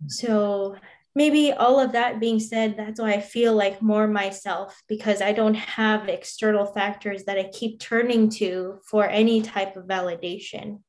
So maybe all of that being said, that's why I feel like more myself because I don't have external factors that I keep turning to for any type of validation.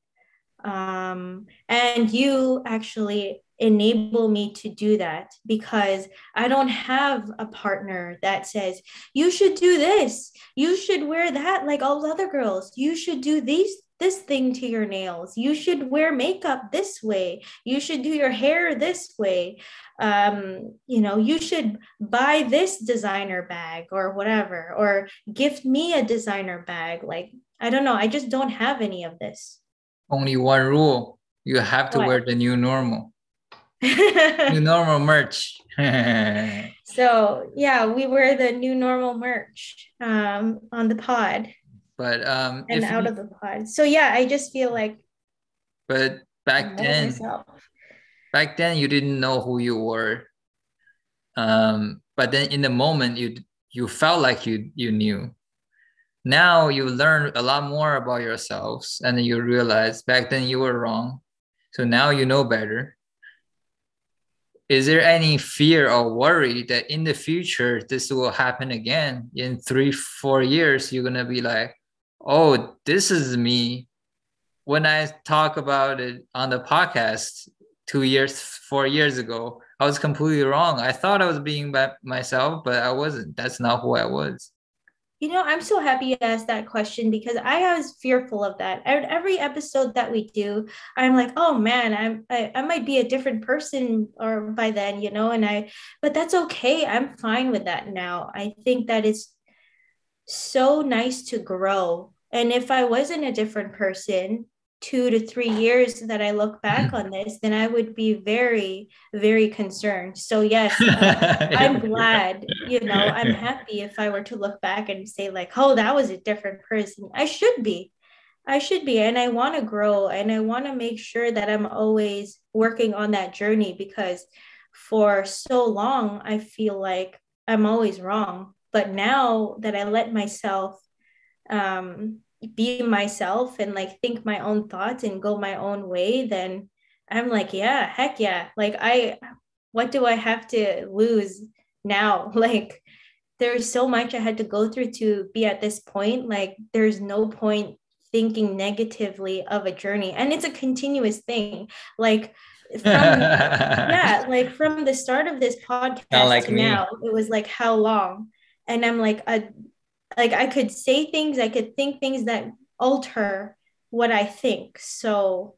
Um, and you actually enable me to do that because I don't have a partner that says, you should do this, you should wear that like all the other girls, you should do these this thing to your nails. You should wear makeup this way. You should do your hair this way. Um, you know, you should buy this designer bag or whatever, or gift me a designer bag. Like, I don't know. I just don't have any of this. Only one rule you have to what? wear the new normal. new normal merch. so, yeah, we wear the new normal merch um, on the pod but um and out you, of the pod so yeah i just feel like but back then myself. back then you didn't know who you were um but then in the moment you you felt like you you knew now you learn a lot more about yourselves and you realize back then you were wrong so now you know better is there any fear or worry that in the future this will happen again in three four years you're gonna be like oh, this is me. When I talk about it on the podcast two years, four years ago, I was completely wrong. I thought I was being by myself, but I wasn't. That's not who I was. You know, I'm so happy you asked that question because I was fearful of that. Every episode that we do, I'm like, oh man, I'm I, I might be a different person or by then, you know, and I but that's okay. I'm fine with that now. I think that it's so nice to grow. And if I wasn't a different person, two to three years that I look back on this, then I would be very, very concerned. So, yes, uh, I'm glad, you know, I'm happy if I were to look back and say, like, oh, that was a different person. I should be. I should be. And I want to grow and I want to make sure that I'm always working on that journey because for so long, I feel like I'm always wrong. But now that I let myself um, be myself and like think my own thoughts and go my own way, then I'm like, yeah, heck yeah. Like, I, what do I have to lose now? Like, there's so much I had to go through to be at this point. Like, there's no point thinking negatively of a journey. And it's a continuous thing. Like, from, yeah, like from the start of this podcast like me. now, it was like how long? and i'm like a like i could say things i could think things that alter what i think. So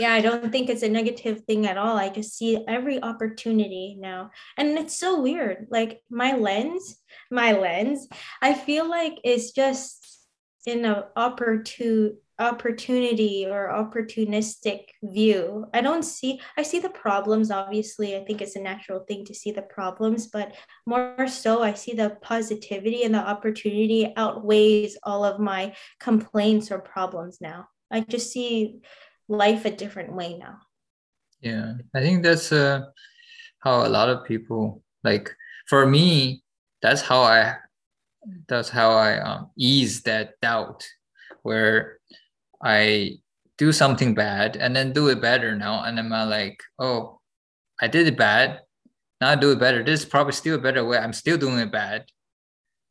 yeah i don't think it's a negative thing at all. I just see every opportunity now. And it's so weird. Like my lens my lens i feel like it's just in an opportune opportunity or opportunistic view i don't see i see the problems obviously i think it's a natural thing to see the problems but more so i see the positivity and the opportunity outweighs all of my complaints or problems now i just see life a different way now. Yeah, I think that's uh, how a lot of people like. For me, that's how I that's how I um, ease that doubt, where I do something bad and then do it better now, and I'm like, oh, I did it bad. Now I do it better. This is probably still a better way. I'm still doing it bad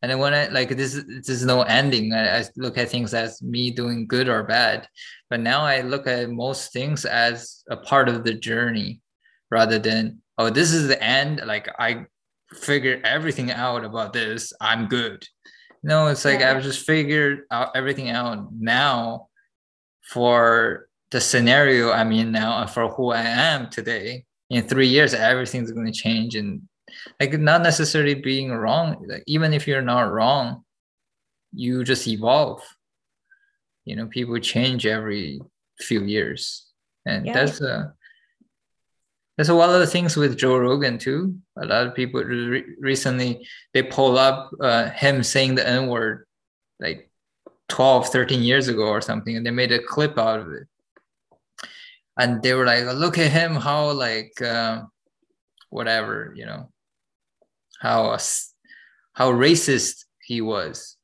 and then when I like this, this is no ending. I, I, look at things as me doing good or bad, but now I look at most things as a part of the journey, rather than oh, this is the end. Like I figured everything out about this. I'm good. No, it's like yeah. I've just figured out everything out now for the scenario I'm in now and for who I am today. In three years, everything's going to change and like not necessarily being wrong like even if you're not wrong you just evolve you know people change every few years and yeah. that's a that's one of the things with joe rogan too a lot of people re- recently they pull up uh, him saying the n word like 12 13 years ago or something and they made a clip out of it. And they were like look at him how like uh, whatever you know how how racist he was.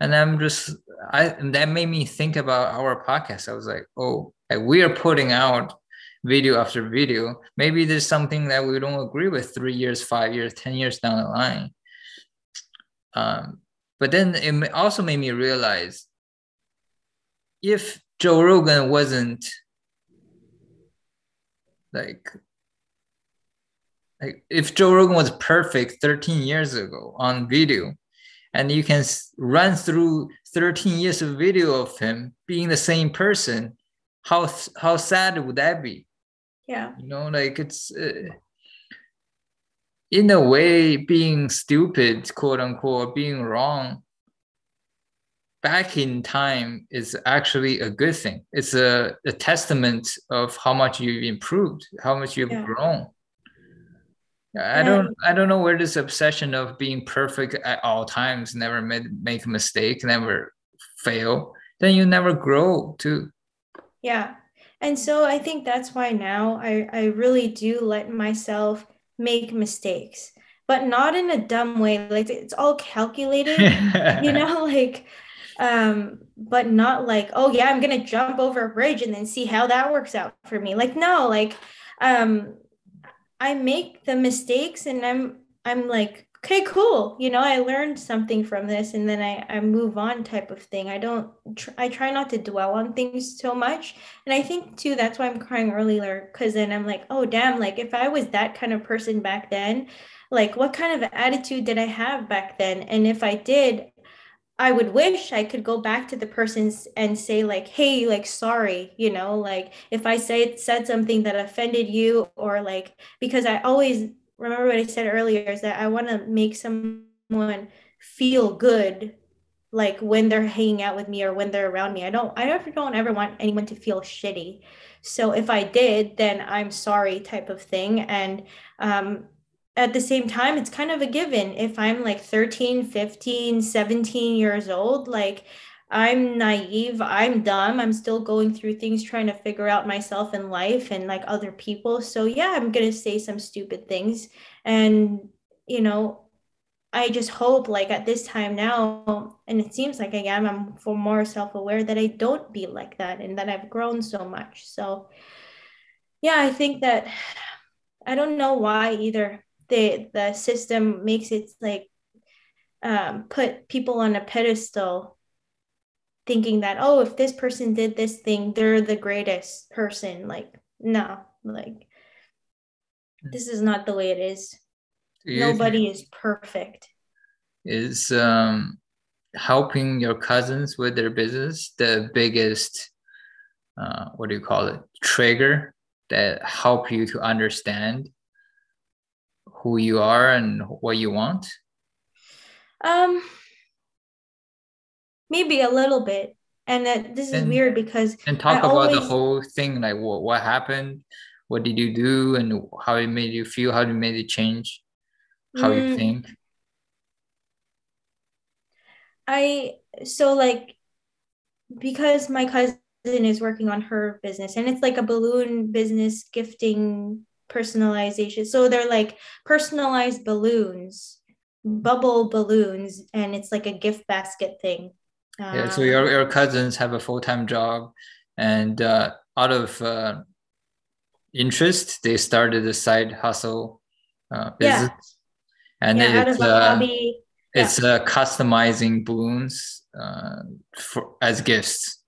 And i'm just i that made me think about our podcast. I was like oh like we are putting out video after video. Maybe there's something that we don't agree with three years five years ten years down the line. Um, but then it also made me realize if joe rogan wasn't like like if Joe Rogan was perfect 13 years ago on video, and you can run through 13 years of video of him being the same person, how how sad would that be? Yeah, you know, like it's uh, in a way being stupid, quote unquote, being wrong. Back in time is actually a good thing. It's a, a testament of how much you've improved, how much you've yeah. grown I don't I don't know where this obsession of being perfect at all times, never made, make a mistake, never fail, then you never grow too. Yeah. And so I think that's why now I, I really do let myself make mistakes, but not in a dumb way. Like it's all calculated, you know, like um, but not like, oh yeah, I'm gonna jump over a bridge and then see how that works out for me. Like, no, like um I make the mistakes and I'm I'm like, okay, cool. You know, I learned something from this and then I, I move on type of thing. I don't, tr- I try not to dwell on things so much. And I think too, that's why I'm crying earlier. Cause then I'm like, oh, damn, like if I was that kind of person back then, like what kind of attitude did I have back then? And if I did, I would wish I could go back to the person and say like, "Hey, like sorry," you know, like if I say said something that offended you or like because I always remember what I said earlier is that I want to make someone feel good like when they're hanging out with me or when they're around me. I don't I don't, don't ever want anyone to feel shitty. So if I did, then I'm sorry type of thing and um at the same time it's kind of a given if i'm like 13 15 17 years old like i'm naive i'm dumb i'm still going through things trying to figure out myself in life and like other people. So yeah i'm going to say some stupid things. And you know i just hope like at this time now and it seems like i am i'm for more self-aware that i don't be like that and that i've grown so much. So yeah i think that i don't know why either the the system makes it like um, put people on a pedestal thinking that oh if this person did this thing they're the greatest person. Like no like this is not the way it is. Nobody is perfect. Is um helping your cousins with their business the biggest uh, what do you call it trigger that help you to understand who you are and what you want? Um maybe a little bit and that this is And- weird because and talk I about the whole thing like what, what happened what did you do and how it made you feel how it made it change how you Mm. think I so like because my cousin is working on her business and it's like a balloon business gifting personalization. So they're like personalized balloons, bubble balloons, and it's like a gift basket thing. Yeah so Um, your, your cousins have a full-time job and uh, out of uh, interest they started a side hustle uh, Yeah. and yeah, it's uh, hobby. yeah. it's uh, customizing balloons uh, for as gifts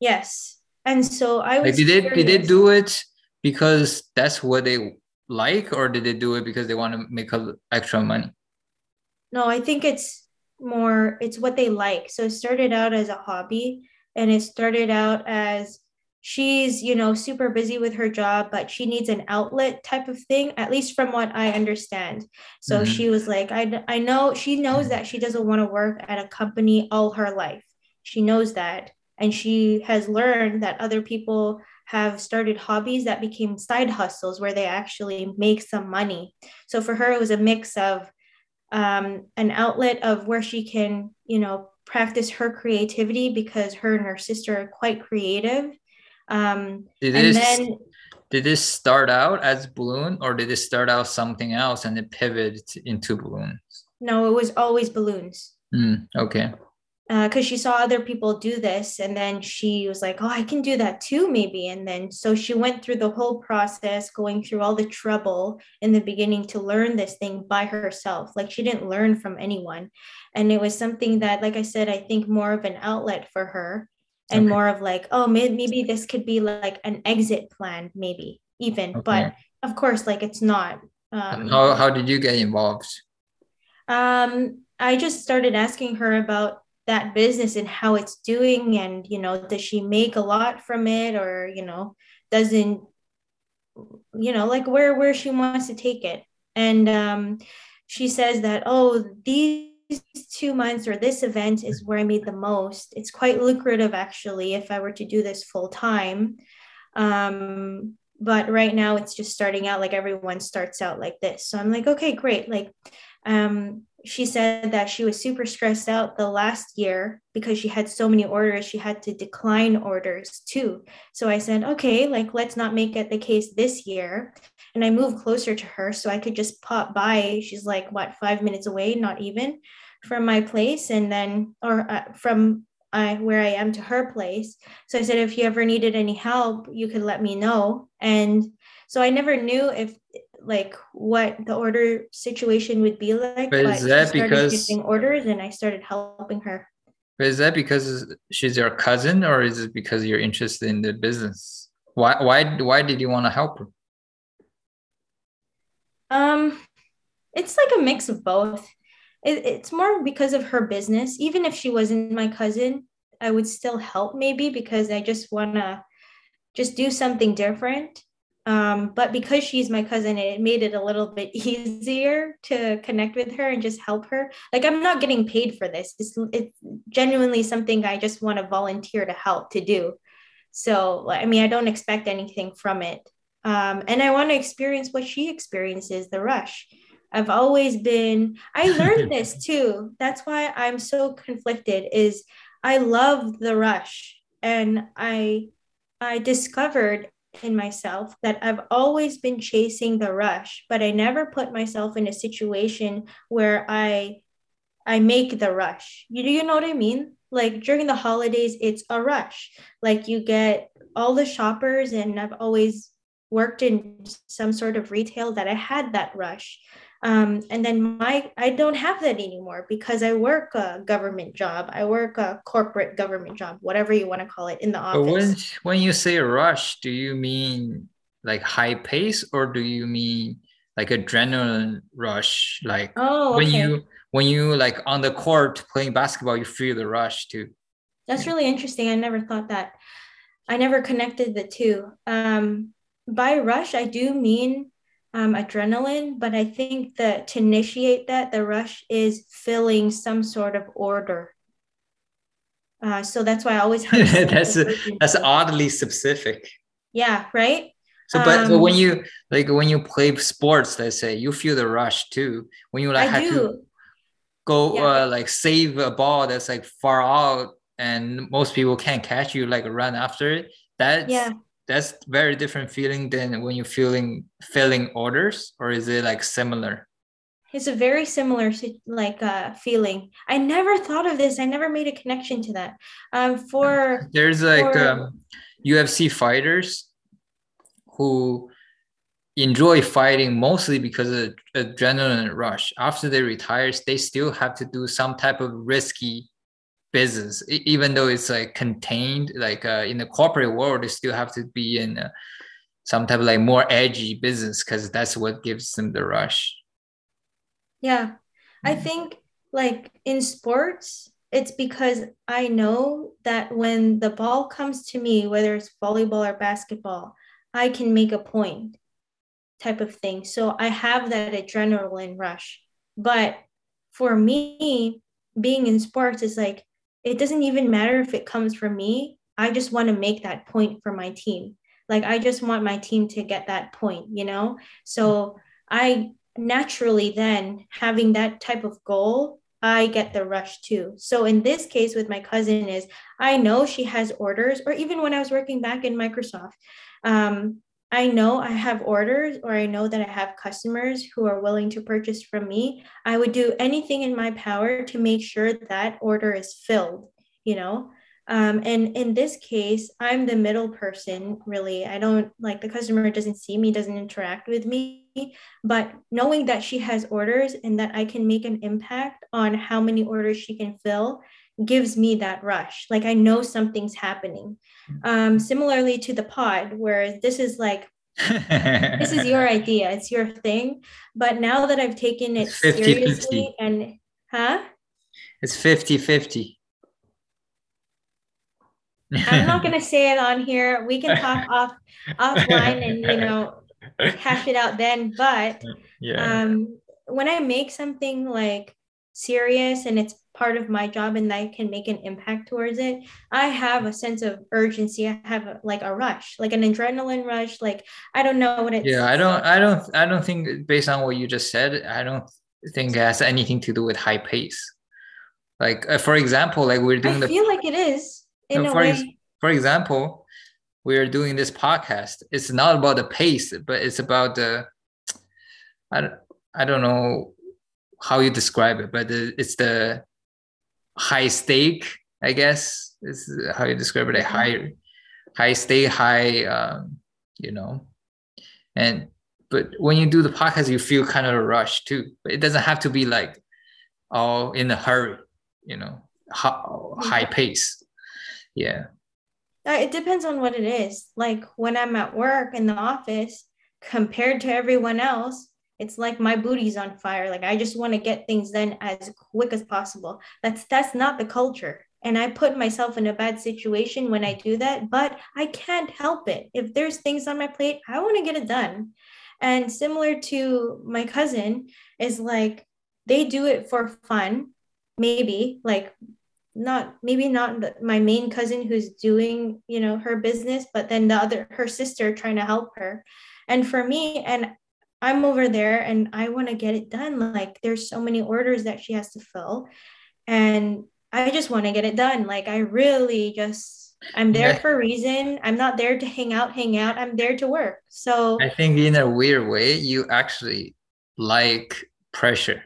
Yes. And so I was like did they did they do it because that's what they like or did they do it because they want to make a, extra money No, I think it's more, it's what they like. So it started out as a hobby and it started out as she's, you know, super busy with her job, but she needs an outlet type of thing, at least from what I understand. So Mhm. she was like, I, I know, she knows that she doesn't want to work at a company all her life. She knows that. And she has learned that other people have started hobbies that became side hustles where they actually make some money. So for her, it was a mix of um, an outlet of where she can, you know, practice her creativity because her and her sister are quite creative. Um, did and this then, did this start out as balloon or did it start out something else and it pivoted into balloons? no, it was always balloons Mm, okay because she saw other people do this. And then she was like, oh, I can do that too, maybe. And then so she went through the whole process, going through all the trouble in the beginning to learn this thing by herself. Like she didn't learn from anyone. And it was something that, like I said, I think more of an outlet for her and Okay. more of like, oh, may- maybe this could be like an exit plan, maybe even. But of course, like it's not. Um, how, how did you get involved um, I just started asking her about that business and how it's doing, and you know, does she make a lot from it, or you know, doesn't, you know, like where where she wants to take it. And um, she says that oh, these two months or this event is where I made the most. It's quite lucrative actually if I were to do this full time. Um, but right now it's just starting out like everyone starts out like this. So I'm like, okay, great. Like um, she said that she was super stressed out the last year because she had so many orders she had to decline orders too. So i said okay like let's not make it the case this year. And i moved closer to her so i could just pop by. She's like what five minutes away not even from my place and then or uh, from I, where i am to her place. So i said if you ever needed any help you could let me know. And so i never knew if like what the order situation would be like. But is that because- orders and I started helping her. But is that because she's your cousin or is it because you're interested in the business? Why why why did you want to help her? Um, it's like a mix of both. It, it's more because of her business. Even if she wasn't my cousin, I would still help maybe because I just want to just do something different. Um, but because she's my cousin, it made it a little bit easier to connect with her and just help her. Like I'm not getting paid for this. It's, it's genuinely something I just want to volunteer to help to do. So I mean, I don't expect anything from it. Um, and I want to experience what she experiences, the rush. I've always been, I learned this too. That's why I'm so conflicted is I love the rush and I I discovered in myself that I've always been chasing the rush, but I never put myself in a situation where I I make the rush. You do you know what I mean? Like during the holidays, it's a rush. Like you get all the shoppers, and I've always worked in some sort of retail that I had that rush. Um, and then my I don't have that anymore because I work a government job. I work a corporate government job, whatever you want to call it, in the But office. when when you say rush, do you mean like high pace or do you mean like adrenaline rush? Like oh, when you when you like on the court playing basketball, you feel the rush too. That's really interesting. I never thought that. I never connected the two. Um, by rush, I do mean um, adrenaline, but I think that to initiate that, the rush is filling some sort of order. Uh, so that's why I always that's a, that's oddly specific. Yeah, right. So, but, um, but when you like when you play sports, let's say you feel the rush too. When you like I have do. to go yeah. uh, like save a ball that's like far out and most people can't catch you, like run after it. That's yeah that's very different feeling than when you're feeling filling orders or is it like similar? It's a very similar like uh, feeling. I never thought of this. I never made a connection to that. Um, for there's like for... um, ufc fighters who enjoy fighting mostly because of adrenaline rush. After they retire they still have to do some type of risky business even though it's like contained like uh, in the corporate world you still have to be in uh, some type of like more edgy business because that's what gives them the rush. Yeah. Mm-hmm. i think like in sports it's because i know that when the ball comes to me whether it's volleyball or basketball i can make a point type of thing. So i have that adrenaline rush. But for me being in sports is like it doesn't even matter if it comes from me. I just want to make that point for my team. Like I just want my team to get that point, you know? So I naturally then having that type of goal, I get the rush too. So in this case with my cousin is I know she has orders or even when I was working back in Microsoft, um, I know I have orders or I know that I have customers who are willing to purchase from me, I would do anything in my power to make sure that order is filled, you know? Um, and in this case, I'm the middle person, really. I don't like the customer doesn't see me, doesn't interact with me. But knowing that she has orders and that I can make an impact on how many orders she can fill gives me that rush. Like I know something's happening. Um, similarly to the pod, where this is like, this is your idea, it's your thing. But now that I've taken it 50, seriously 50. and, huh? It's 50 50. I'm not going to say it on here. We can talk off offline and, you know, hash it out then. But yeah. um, when I make something like serious and it's part of my job and I can make an impact towards it, I have a sense of urgency. I have a, like a rush, like an adrenaline rush. Like I don't know what it. Yeah, I don't, I don't, I don't think based on what you just said, I don't think it has anything to do with high pace. Like uh, for example, like we're doing. The I the, feel like it is in no, a for. Ex- for example, we are doing this podcast. It's not about the pace, but it's about the. I don't, I don't know how you describe it, but it's the high stake, I guess is how you describe it. A high, high stake, high, um, you know, and but when you do the podcast, you feel kind of a rush too. But it doesn't have to be like all in a hurry, you know, high pace. Yeah. Uh, it depends on what it is. Like when I'm at work in the office, compared to everyone else, it's like my booty's on fire. Like i just want to get things done as quick as possible. That's that's not the culture. And i put myself in a bad situation when i do that but i can't help it. If there's things on my plate i want to get it done. And similar to my cousin is like they do it for fun maybe like not maybe not my main cousin who's doing you know her business but then the other her sister trying to help her. And for me and I'm over there and I want to get it done. Like there's so many orders that she has to fill. And I just want to get it done. Like I really just I'm there for a reason. I'm not there to hang out, hang out. I'm there to work. So I think in a weird way, you actually like pressure.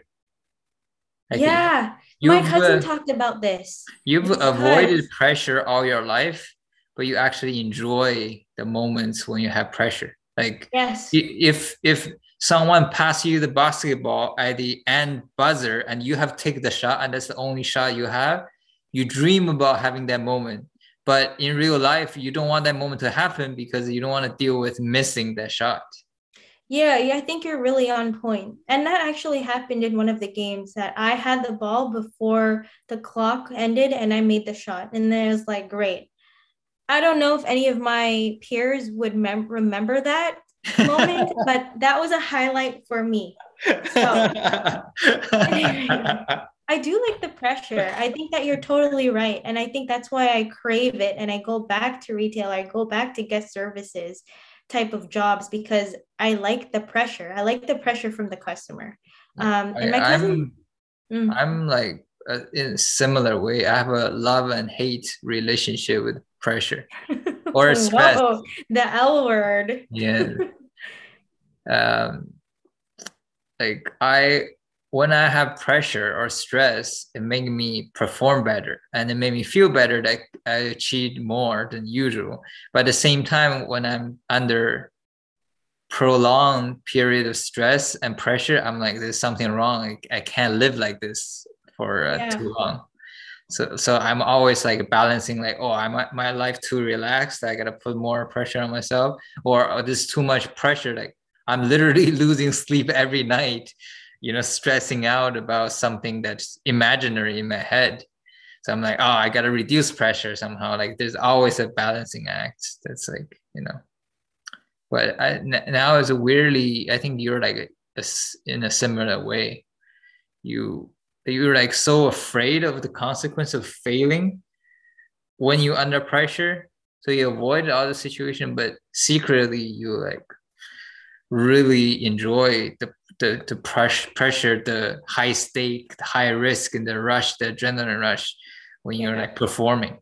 I yeah. My cousin uh, talked about this. You've avoided pressure all your life, but you actually enjoy the moments when you have pressure. Like yes, if if someone pass you the basketball at the end buzzer and you have taken the shot and that's the only shot you have, you dream about having that moment. But in real life, you don't want that moment to happen because you don't want to deal with missing that shot. Yeah, yeah, I think you're really on point. And that actually happened in one of the games that I had the ball before the clock ended and I made the shot. And then it was like, great. I don't know if any of my peers would mem- remember that moment, but that was a highlight for me. So, I do like the pressure. I think that you're totally right. And I think that's why I crave it. And I go back to retail, I go back to guest services type of jobs because I like the pressure. I like the pressure from the customer. Um, and my cousin, I'm, mm. I'm like uh, in a similar way. I have a love and hate relationship with pressure or stress. Whoa, the L word. yeah. um, like I when I have pressure or stress, it makes me perform better and it made me feel better that I achieved more than usual. But at the same time, when I'm under prolonged period of stress and pressure, I'm like, there's something wrong. I, I can't live like this for uh, yeah. too long. So, so I'm always like balancing, like, oh, I'm my life too relaxed. I gotta put more pressure on myself, or oh, there's too much pressure. Like I'm literally losing sleep every night you know, stressing out about something that's imaginary in my head. So I'm like, oh, I got to reduce pressure somehow. Like there's always a balancing act. That's like, you know, but I, now is a weirdly, I think you're like a, a, in a similar way. You, you're like so afraid of the consequence of failing when you're under pressure. So you avoid all the situation, but secretly you like really enjoy the the the pressure, pressure, the high stake, the high risk, and the rush, the adrenaline rush when you're like performing.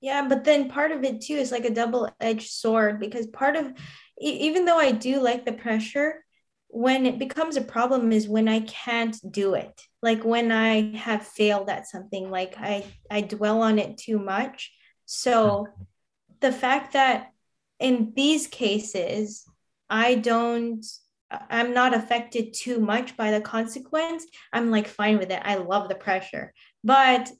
Yeah, but then part of it too is like a double-edged sword because part of even though I do like the pressure, when it becomes a problem is when I can't do it. Like when I have failed at something, like I I dwell on it too much. So the fact that in these cases I don't I'm not affected too much by the consequence, I'm like fine with it. I love the pressure. But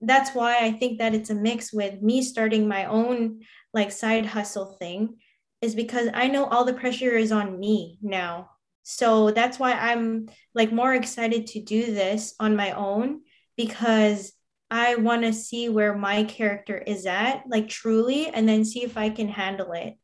that's why I think that it's a mix with me starting my own like side hustle thing is because I know all the pressure is on me now. So that's why I'm like more excited to do this on my own because I want to see where my character is at, like truly, and then see if I can handle it.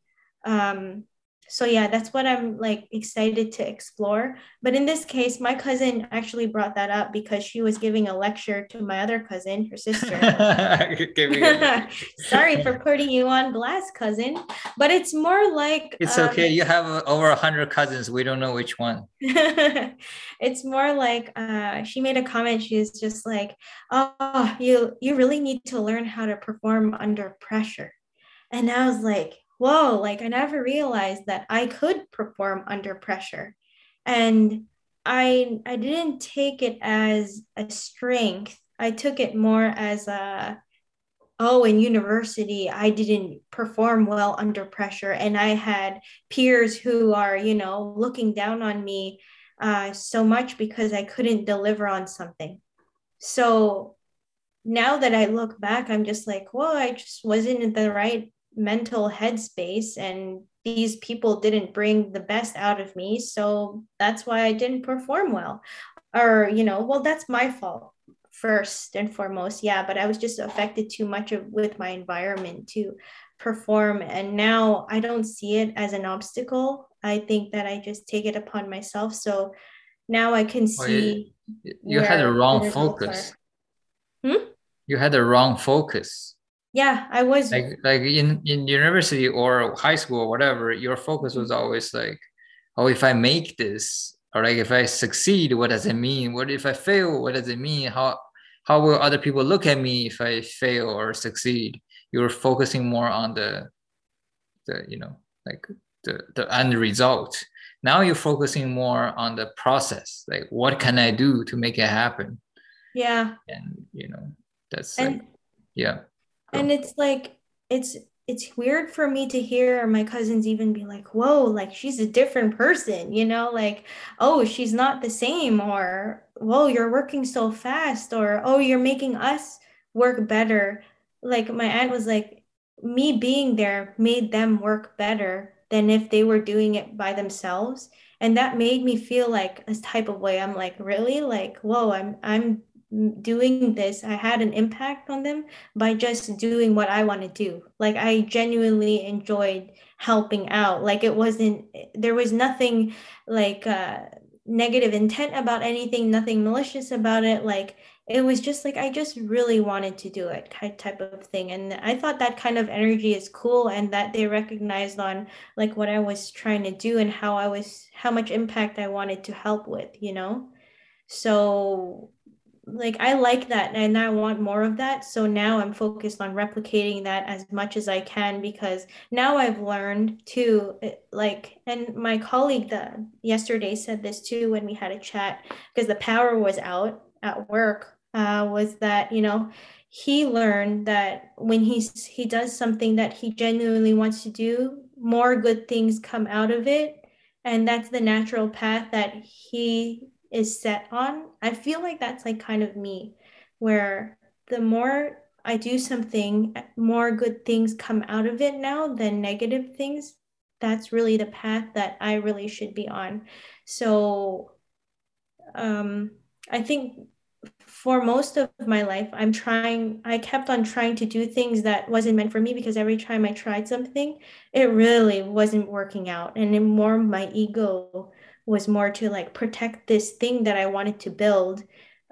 Um, so yeah that's what i'm like excited to explore. But in this case my cousin actually brought that up because she was giving a lecture to my other cousin her sister. Sorry for putting you on blast cousin. But it's more like it's um, okay you have over a hundred cousins. We don't know which one. It's more like uh, she made a comment. She's just like oh you you really need to learn how to perform under pressure. And i was like whoa, like I never realized that I could perform under pressure. And I I didn't take it as a strength. I took it more as a oh, in university, I didn't perform well under pressure. And I had peers who are, you know, looking down on me uh, so much because I couldn't deliver on something. So now that I look back, I'm just like, well, I just wasn't in the right mental headspace and these people didn't bring the best out of me so that's why i didn't perform well. Or you know well that's my fault first and foremost yeah but i was just affected too much of, with my environment to perform and now i don't see it as an obstacle. I think that i just take it upon myself so now i can see well, you, you had a wrong focus. hmm? you had a wrong focus yeah i was like like in in university or high school or whatever your focus was mm-hmm. always like oh if i make this or like if i succeed what does it mean? What if i fail what does it mean? How how will other people look at me if i fail or succeed? You're focusing more on the the you know like the the end result. Now you're focusing more on the process like what can i do to make it happen? Yeah. And you know that's and, like, yeah and it's like it's it's weird for me to hear my cousins even be like whoa like she's a different person you know like oh she's not the same or whoa you're working so fast or oh you're making us work better. Like my aunt was like me being there made them work better than if they were doing it by themselves. And that made me feel like a type of way. I'm like really? Like whoa i'm i'm doing this i had an impact on them by just doing what i want to do. Like i genuinely enjoyed helping out. Like it wasn't there was nothing like uh negative intent about anything nothing malicious about it. Like it was just like I just really wanted to do it type of thing. And I thought that kind of energy is cool and that they recognized on like what I was trying to do and how I was how much impact I wanted to help with you know? So like I like that and I want more of that. So now I'm focused on replicating that as much as I can because now I've learned to eh, like and my colleague the yesterday said this too when we had a chat because the power was out at work uh, was that you know he learned that when he's he does something that he genuinely wants to do more good things come out of it. And that's the natural path that he is set on i feel like that's like kind of me where the more i do something more good things come out of it now than negative things that's really the path that i really should be on. So um i think for most of my life i'm trying i kept on trying to do things that wasn't meant for me because every time i tried something it really wasn't working out. And then more my ego was more to like protect this thing that i wanted to build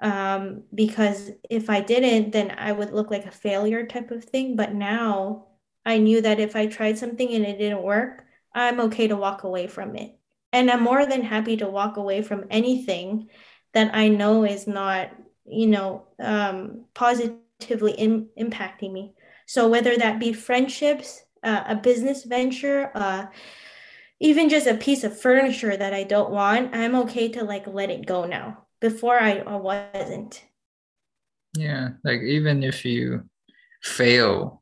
um, because if i didn't then i would look like a failure type of thing but now i knew that if i tried something and it didn't work i'm okay to walk away from it and i'm more than happy to walk away from anything that i know is not you know, um, positively in, impacting me. So whether that be friendships, uh, a business venture, uh, even just a piece of furniture that I don't want, I'm okay to like let it go now. Before I, I wasn't. Yeah, like even if you fail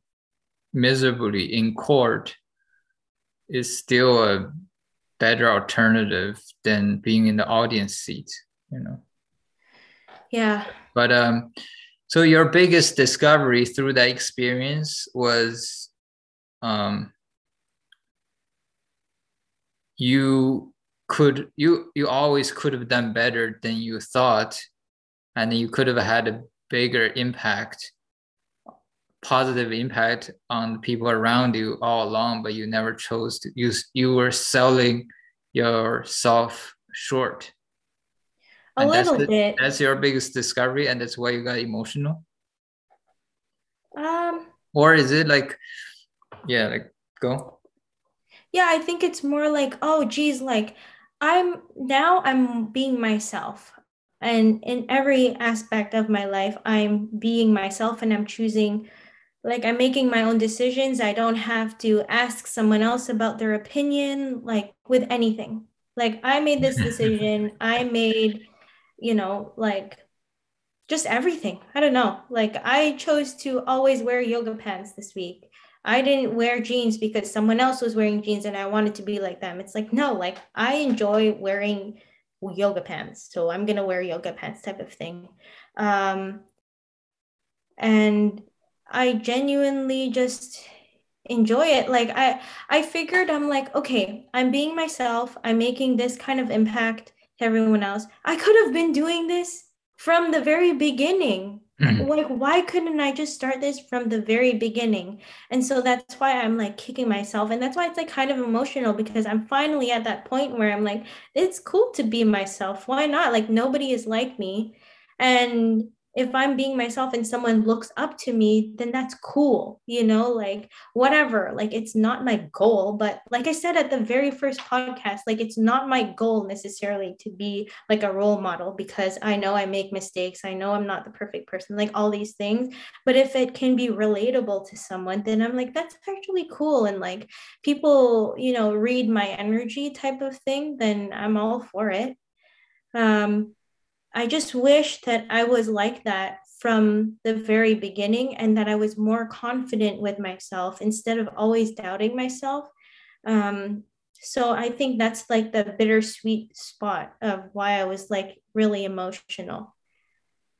miserably in court, it's still a better alternative than being in the audience seat, you know. Yeah. But um, so your biggest discovery through that experience was um, you could you you always could have done better than you thought and you could have had a bigger impact positive impact on people around you all along but you never chose to use you were selling yourself short a and little that's the, bit. That's your biggest discovery, and that's why you got emotional. Um. Or is it like, yeah, like go. Yeah, I think it's more like, oh, geez, like I'm now I'm being myself. And in every aspect of my life, I'm being myself and I'm choosing, like, I'm making my own decisions. I don't have to ask someone else about their opinion, like, with anything. Like, I made this decision. I made you know, like just everything. I don't know. Like I chose to always wear yoga pants this week. I didn't wear jeans because someone else was wearing jeans and I wanted to be like them. It's like, no, like I enjoy wearing yoga pants. So I'm going to wear yoga pants type of thing. Um, and I genuinely just enjoy it. Like I, I figured I'm like, okay, I'm being myself. I'm making this kind of impact to everyone else. I could have been doing this from the very beginning. Mm-hmm. Like, why couldn't I just start this from the very beginning? And so that's why I'm like kicking myself. And that's why it's like kind of emotional because I'm finally at that point where I'm like, it's cool to be myself. Why not? Like, nobody is like me. And if I'm being myself and someone looks up to me, then that's cool, you know, like whatever. Like it's not my goal, but like I said at the very first podcast, like it's not my goal necessarily to be like a role model because I know I make mistakes. I know I'm not the perfect person, like all these things. But if it can be relatable to someone, then I'm like, that's actually cool. And like people, you know, read my energy type of thing, then I'm all for it. Um, I just wish that I was like that from the very beginning and that I was more confident with myself instead of always doubting myself. Um, so I think that's like the bittersweet spot of why I was like really emotional.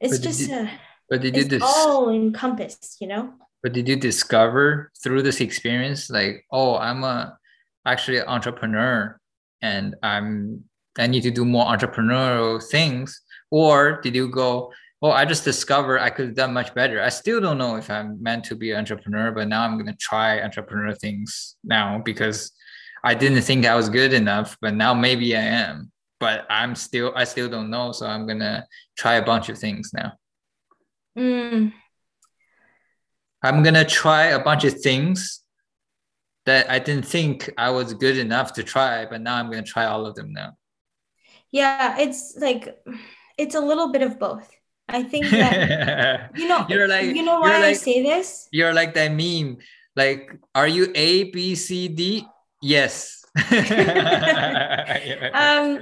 It's just you, a, but did you dis- all encompassed, you know? But did you discover through this experience, like, oh, I'm a actually an entrepreneur and I'm I need to do more entrepreneurial things? Or did you go, oh, I just discovered I could have done much better. I still don't know if I'm meant to be an entrepreneur, but now I'm going to try entrepreneur things now because I didn't think I was good enough, but now maybe I am. But I'm still, I still don't know. So I'm going to try a bunch of things now. Mm. I'm going to try a bunch of things that I didn't think I was good enough to try, but now I'm going to try all of them now. Yeah, it's like, it's a little bit of both I think that you know you're like you know why like, I say this? You're like that meme. Like, are you A, B, C, D? Yes. um,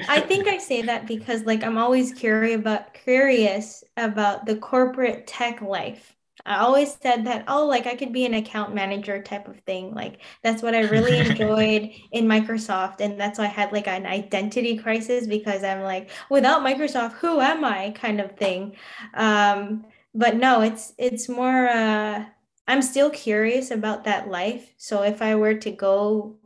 I think I say that because like I'm always curious about curious about the corporate tech life. I always said that, oh, like I could be an account manager type of thing. Like that's what I really enjoyed in Microsoft. And that's why I had like an identity crisis because I'm like, without Microsoft, who am I kind of thing. Um, but no, it's it's more uh I'm still curious about that life. So if I were to go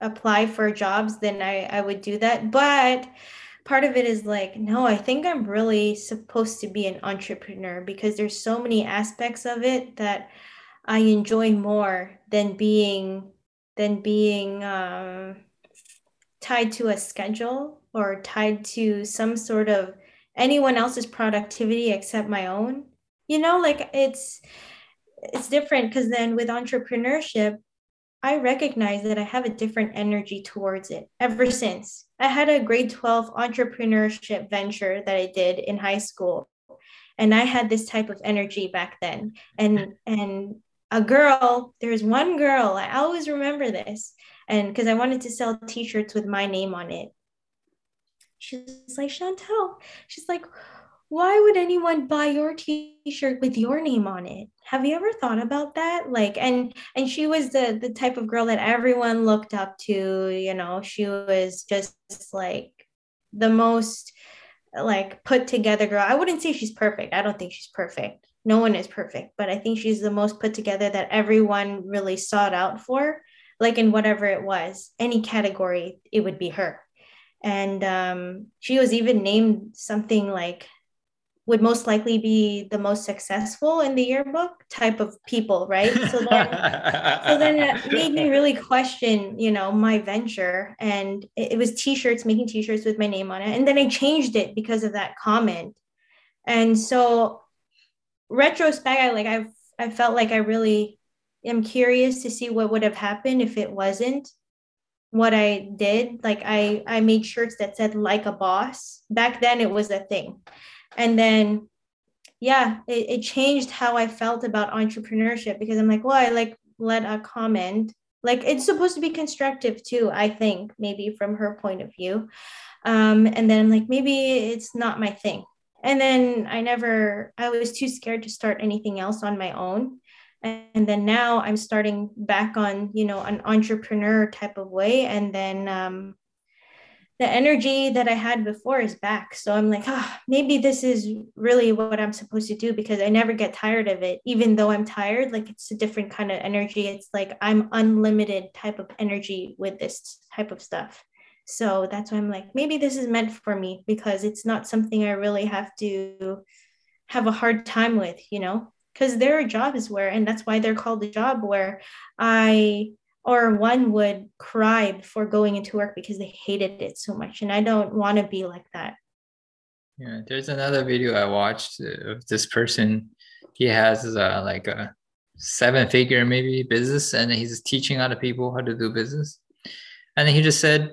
apply for jobs, then I, I would do that. But part of it is like no i think i'm really supposed to be an entrepreneur because there's so many aspects of it that i enjoy more than being than being um, tied to a schedule or tied to some sort of anyone else's productivity except my own. You know like it's it's different because then with entrepreneurship I recognize that I have a different energy towards it ever since. I had a grade 12 entrepreneurship venture that I did in high school. And I had this type of energy back then. And mm-hmm. and a girl, there's one girl, I always remember this. And because I wanted to sell t-shirts with my name on it. She's like, Chantel, she's like, why would anyone buy your t-shirt with your name on it have you ever thought about that? Like and and she was the the type of girl that everyone looked up to you know? She was just like the most like put together girl. I wouldn't say she's perfect. I don't think she's perfect. No one is perfect but i think she's the most put together that everyone really sought out for like in whatever it was. Any category it would be her. And um, she was even named something like would most likely be the most successful in the yearbook type of people, right? So then, so then it made me really question, you know, my venture. And it, it was t-shirts, making t-shirts with my name on it. And then I changed it because of that comment. And so retrospect, I like I've I felt like I really am curious to see what would have happened if it wasn't what I did. Like I I made shirts that said like a boss. Back then it was a thing and then yeah it, it changed how i felt about entrepreneurship because i'm like well i like let a comment like it's supposed to be constructive too i think maybe from her point of view. Um, and then like maybe it's not my thing. And then i never i was too scared to start anything else on my own. And then now i'm starting back on you know an entrepreneur type of way. And then um, the energy that I had before is back. So I'm like, ah, oh, maybe this is really what I'm supposed to do because I never get tired of it. Even though I'm tired, like it's a different kind of energy. It's like I'm unlimited type of energy with this type of stuff. So that's why I'm like, maybe this is meant for me because it's not something I really have to have a hard time with, you know? Because there are jobs where, and that's why they're called a job where I or one would cry before going into work because they hated it so much and i don't want to be like that. Yeah there's another video i watched of this person. He has uh, like a seven figure maybe business and he's teaching other people how to do business. And he just said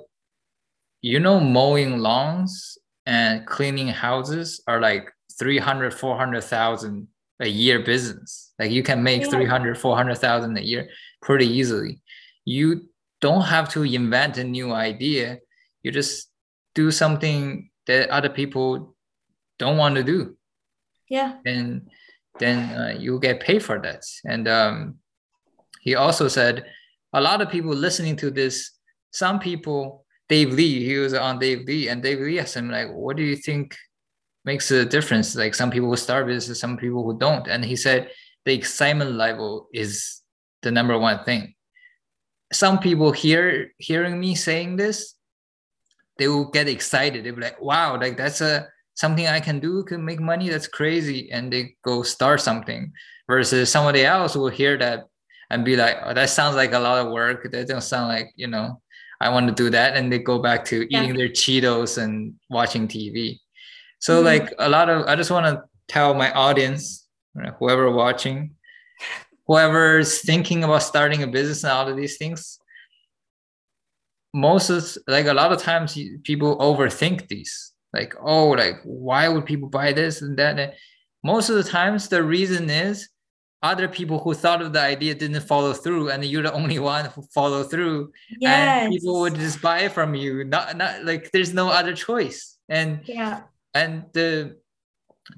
you know mowing lawns and cleaning houses are like 300 400,000 a year business. Like you can make yeah. 300 400,000 a year pretty easily you don't have to invent a new idea. You just do something that other people don't want to do. Yeah. And then uh, you get paid for that. And um, he also said, a lot of people listening to this, some people, Dave Lee, he was on Dave Lee, and Dave Lee asked him, like, what do you think makes a difference? Like some people will start business, some people who don't. And he said the excitement level is the number one thing some people hear hearing me saying this, they will get excited. They'll be like, wow, like that's a something I can do can make money. That's crazy. And they go start something versus somebody else will hear that and be like, oh, that sounds like a lot of work. That don't sound like, you know, I want to do that. And they go back to eating their Cheetos and watching TV. So mm-hmm. like a lot of, I just want to tell my audience, whoever watching, whoever's thinking about starting a business and all of these things, most of like a lot of times people overthink these. Like oh like why would people buy this and that? And most of the times the reason is other people who thought of the idea didn't follow through and you're the only one who follow through. Yes. and people would just buy it from you. Not not like there's no other choice. And yeah. and the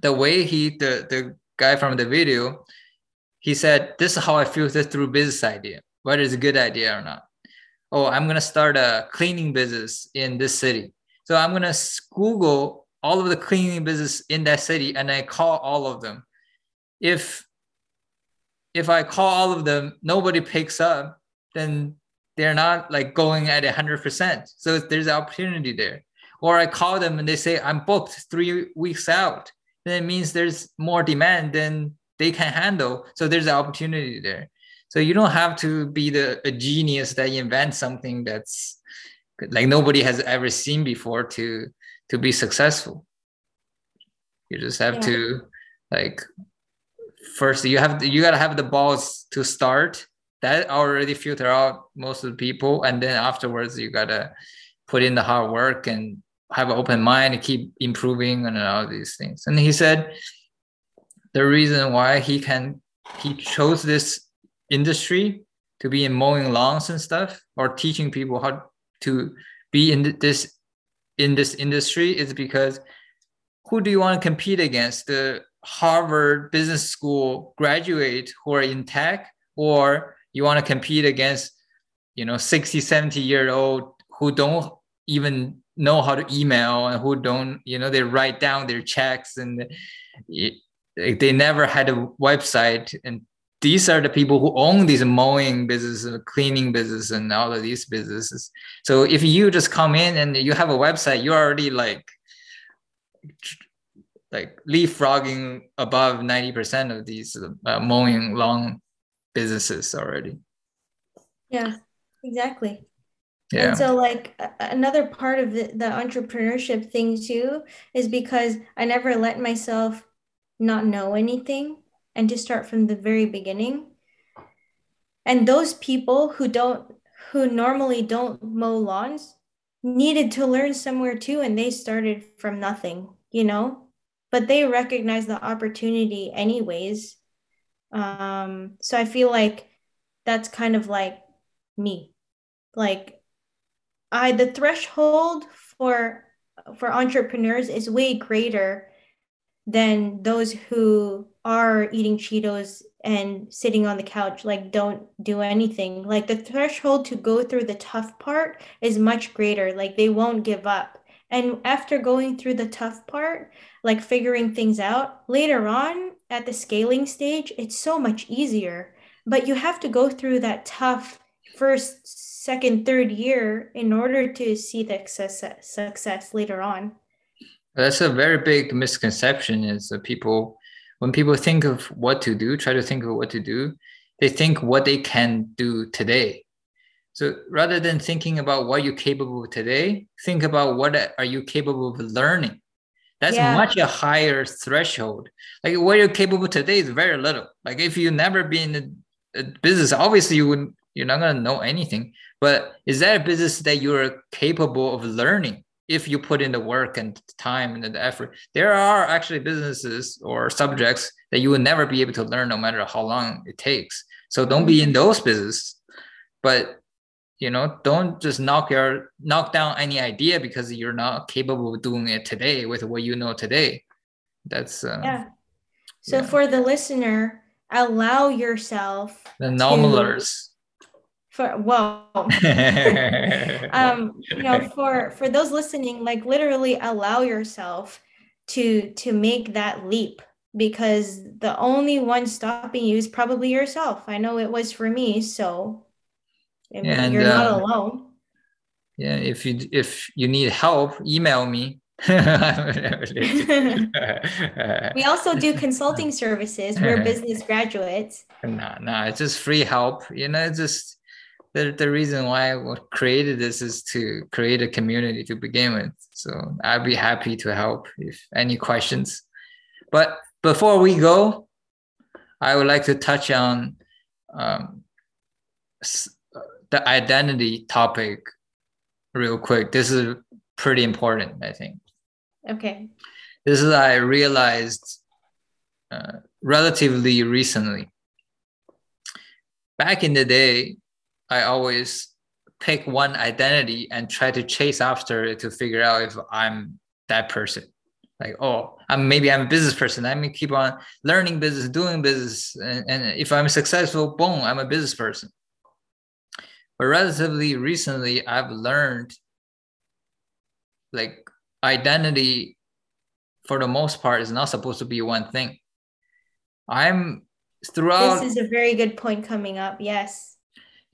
the way he the the guy from the video he said this is how i filter through business idea whether it's a good idea or not oh i'm going to start a cleaning business in this city so i'm going to google all of the cleaning business in that city and i call all of them if if I call all of them, nobody picks up, then they're not like going at 100%. So there's an opportunity there. Or I call them and they say, I'm booked three weeks out. Then it means there's more demand than they can handle. So there's an opportunity there. So you don't have to be the a genius that invents something that's like nobody has ever seen before to to be successful. You just have yeah. to like first you have you gotta have the balls to start that already filter out most of the people and then afterwards you gotta put in the hard work and have an open mind and keep improving and all these things and he said the reason why he can he chose this industry to be in mowing lawns and stuff or teaching people how to be in this in this industry is because who do you want to compete against? The Harvard Business School graduate who are in tech, or you want to compete against, you know, 60, 70 year old who don't even know how to email and who don't, you know, they write down their checks and they never had a website. And these are the people who own these mowing businesses, cleaning business, and all of these businesses. So if you just come in and you have a website, you're already like like leapfrogging above 90% of these uh, mowing lawn businesses already. Yeah, exactly. Yeah. And so like another part of the, the entrepreneurship thing too is because I never let myself not know anything and to start from the very beginning. And those people who don't who normally don't mow lawns needed to learn somewhere too and they started from nothing, you know? but they recognize the opportunity anyways. Um, so I feel like that's kind of like me. Like I the threshold for for entrepreneurs is way greater than those who are eating Cheetos and sitting on the couch, like don't do anything. Like the threshold to go through the tough part is much greater. Like they won't give up. And after going through the tough part, like figuring things out, later on at the scaling stage, it's so much easier. But you have to go through that tough first, second, third year in order to see the success, success later on. That's a very big misconception is that people, when people think of what to do, try to think of what to do, they think what they can do today so rather than thinking about what you're capable of today, think about what are you capable of learning. That's yeah. much a higher threshold. Like what you're capable today is very little. Like if you never been in a business, obviously you would you're not gonna know anything. But is that a business that you're capable of learning if you put in the work and time and the effort? There are actually businesses or subjects that you will never be able to learn no matter how long it takes. So don't be in those businesses. But you know don't just knock your knock down any idea because you're not capable of doing it today with what you know today that's uh, yeah so yeah. for the listener allow yourself the normalers for well um you know for for those listening like literally allow yourself to to make that leap because the only one stopping you is probably yourself i know it was for me so and, you're not uh, alone yeah if you if you need help email me we also do consulting services. We're business graduates. No, no, it's just free help. You know, it's just the, the reason why I created this is to create a community to begin with. So I'd be happy to help if any questions. But before we go, I would like to touch on um, the identity topic real quick. This is pretty important, I think. Okay. This is I realized uh, relatively recently. Back in the day, I always pick one identity and try to chase after it to figure out if I'm that person. Like, oh, I'm maybe I'm a business person. I mean, keep on learning business, doing business, and, and if I'm successful, boom, I'm a business person. But relatively recently, I've learned like identity for the most part is not supposed to be one thing. I'm throughout. This is a very good point coming up. Yes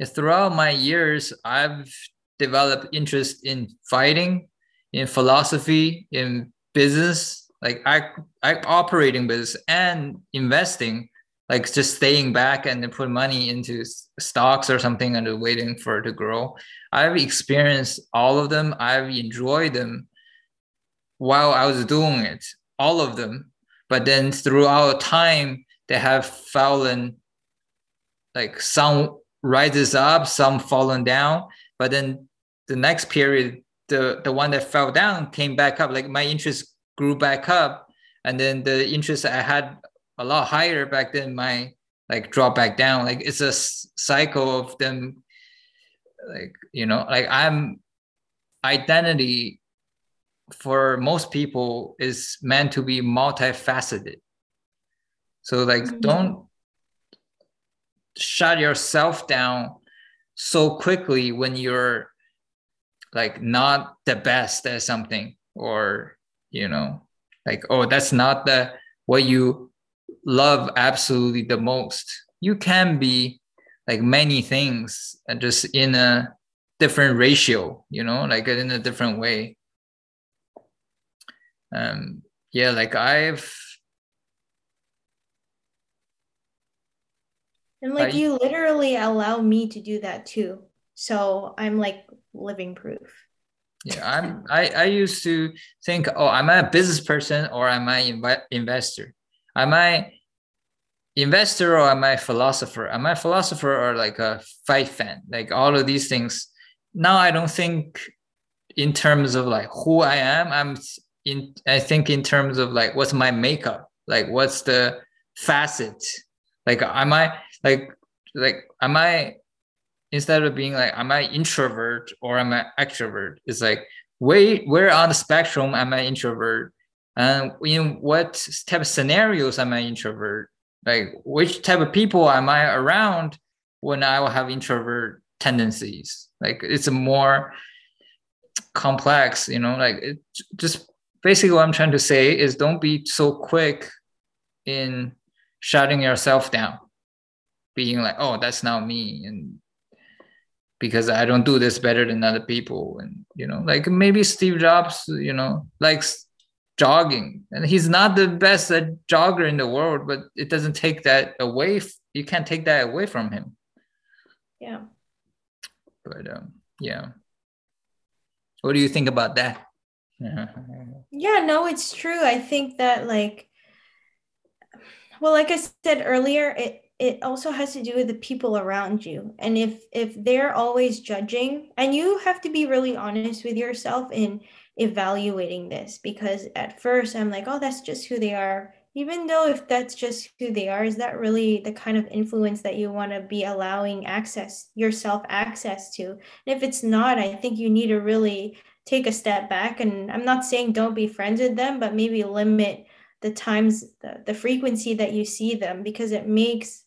throughout my years, I've developed interest in fighting, in philosophy, in business. Like I, I operating business and investing, like just staying back and put money into stocks or something and waiting for it to grow. I've experienced all of them. I've enjoyed them while I was doing it, all of them. But then throughout time, they have fallen like some rises up, some fallen down. But then the next period, the the one that fell down came back up. Like my interest grew back up, and then the interest I had a lot higher back then, my like drop back down. Like it's a cycle of them. Like you know, like I'm identity for most people is meant to be multifaceted. So like mm-hmm. don't shut yourself down so quickly when you're like not the best at something or you know like oh that's not the what you love absolutely the most. You can be like many things and just in a different ratio you know like in a different way. Um yeah like i've And like you literally allow me to do that too. So I'm like living proof. Yeah, I'm I, I used to think, oh, am I a business person or am I inv- investor? Am I investor or am I philosopher? Am I philosopher or like a fight fan? Like all of these things. Now I don't think in terms of like who I am. I'm in I think in terms of like what's my makeup? Like what's the facet? Like am I like like am i instead of being like am i introvert or am i extrovert? It's like where where on the spectrum am i introvert? And in what type of scenarios am i introvert? Like which type of people am i around when i will have introvert tendencies? Like it's a more complex you know like it just basically what i'm trying to say is don't be so quick in shutting yourself down being like, oh, that's not me, and because I don't do this better than other people, and you know, like maybe Steve Jobs, you know, likes jogging, and he's not the best jogger in the world, but it doesn't take that away. You can't take that away from him. Yeah. But um, yeah. What do you think about that? yeah, no, it's true. I think that like well, like I said earlier, it it also has to do with the people around you. And if if they're always judging and you have to be really honest with yourself in evaluating this because at first i'm like oh that's just who they are. Even though if that's just who they are is that really the kind of influence that you want to be allowing access yourself access to? And if it's not i think you need to really take a step back and i'm not saying don't be friends with them but maybe limit the times the, the frequency that you see them because it makes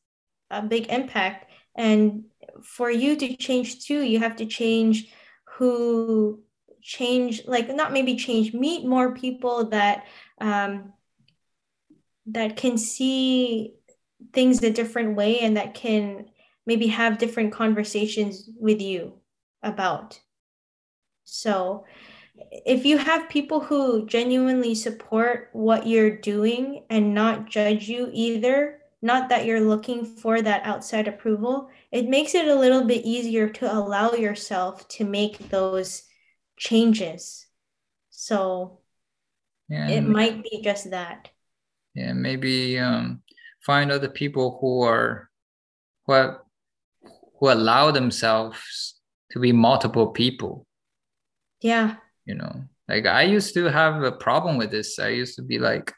a big impact. And for you to change too you have to change who change like not maybe change meet more people that um, that can see things a different way and that can maybe have different conversations with you about. So if you have people who genuinely support what you're doing and not judge you either, not that you're looking for that outside approval, it makes it a little bit easier to allow yourself to make those changes. So yeah, it might be just that. Yeah, maybe um, find other people who are who are, who allow themselves to be multiple people. Yeah. You know, like I used to have a problem with this. I used to be like,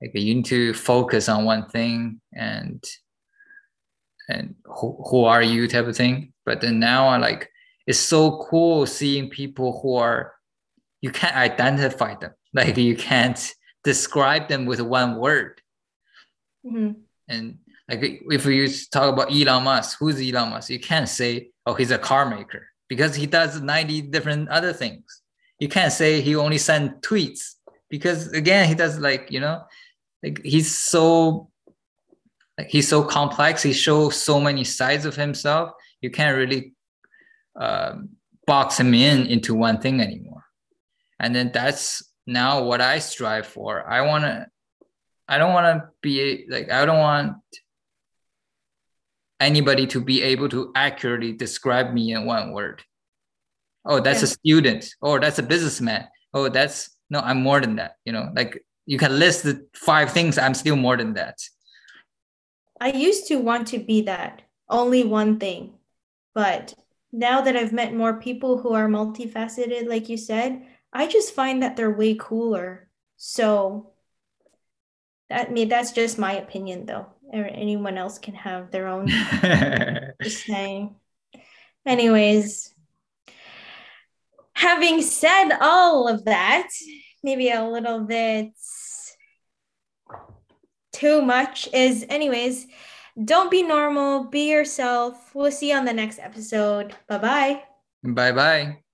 like you need to focus on one thing and and who, who are you type of thing. But then now I like it's so cool seeing people who are you can't identify them. Like you can't describe them with one word. Mm-hmm. And like if we talk about Elon Musk, who's Elon Musk? You can't say, oh, he's a car maker because he does 90 different other things. You can't say he only sends tweets because again, he does like, you know, like he's so like he's so complex. He shows so many sides of himself. You can't really uh, box him in into one thing anymore. And then that's now what I strive for. I want to. I don't want to be like I don't want anybody to be able to accurately describe me in one word. Oh, that's yeah. a student. Oh, that's a businessman. Oh, that's no, I'm more than that. You know, like you can list the five things. I'm still more than that. I used to want to be that only one thing, but now that I've met more people who are multifaceted, like you said, I just find that they're way cooler. So that me that's just my opinion though. Anyone else can have their own just saying. Anyways, having said all of that, maybe a little bit too much is anyways don't be normal be yourself. We'll see you on the next episode. Bye bye bye bye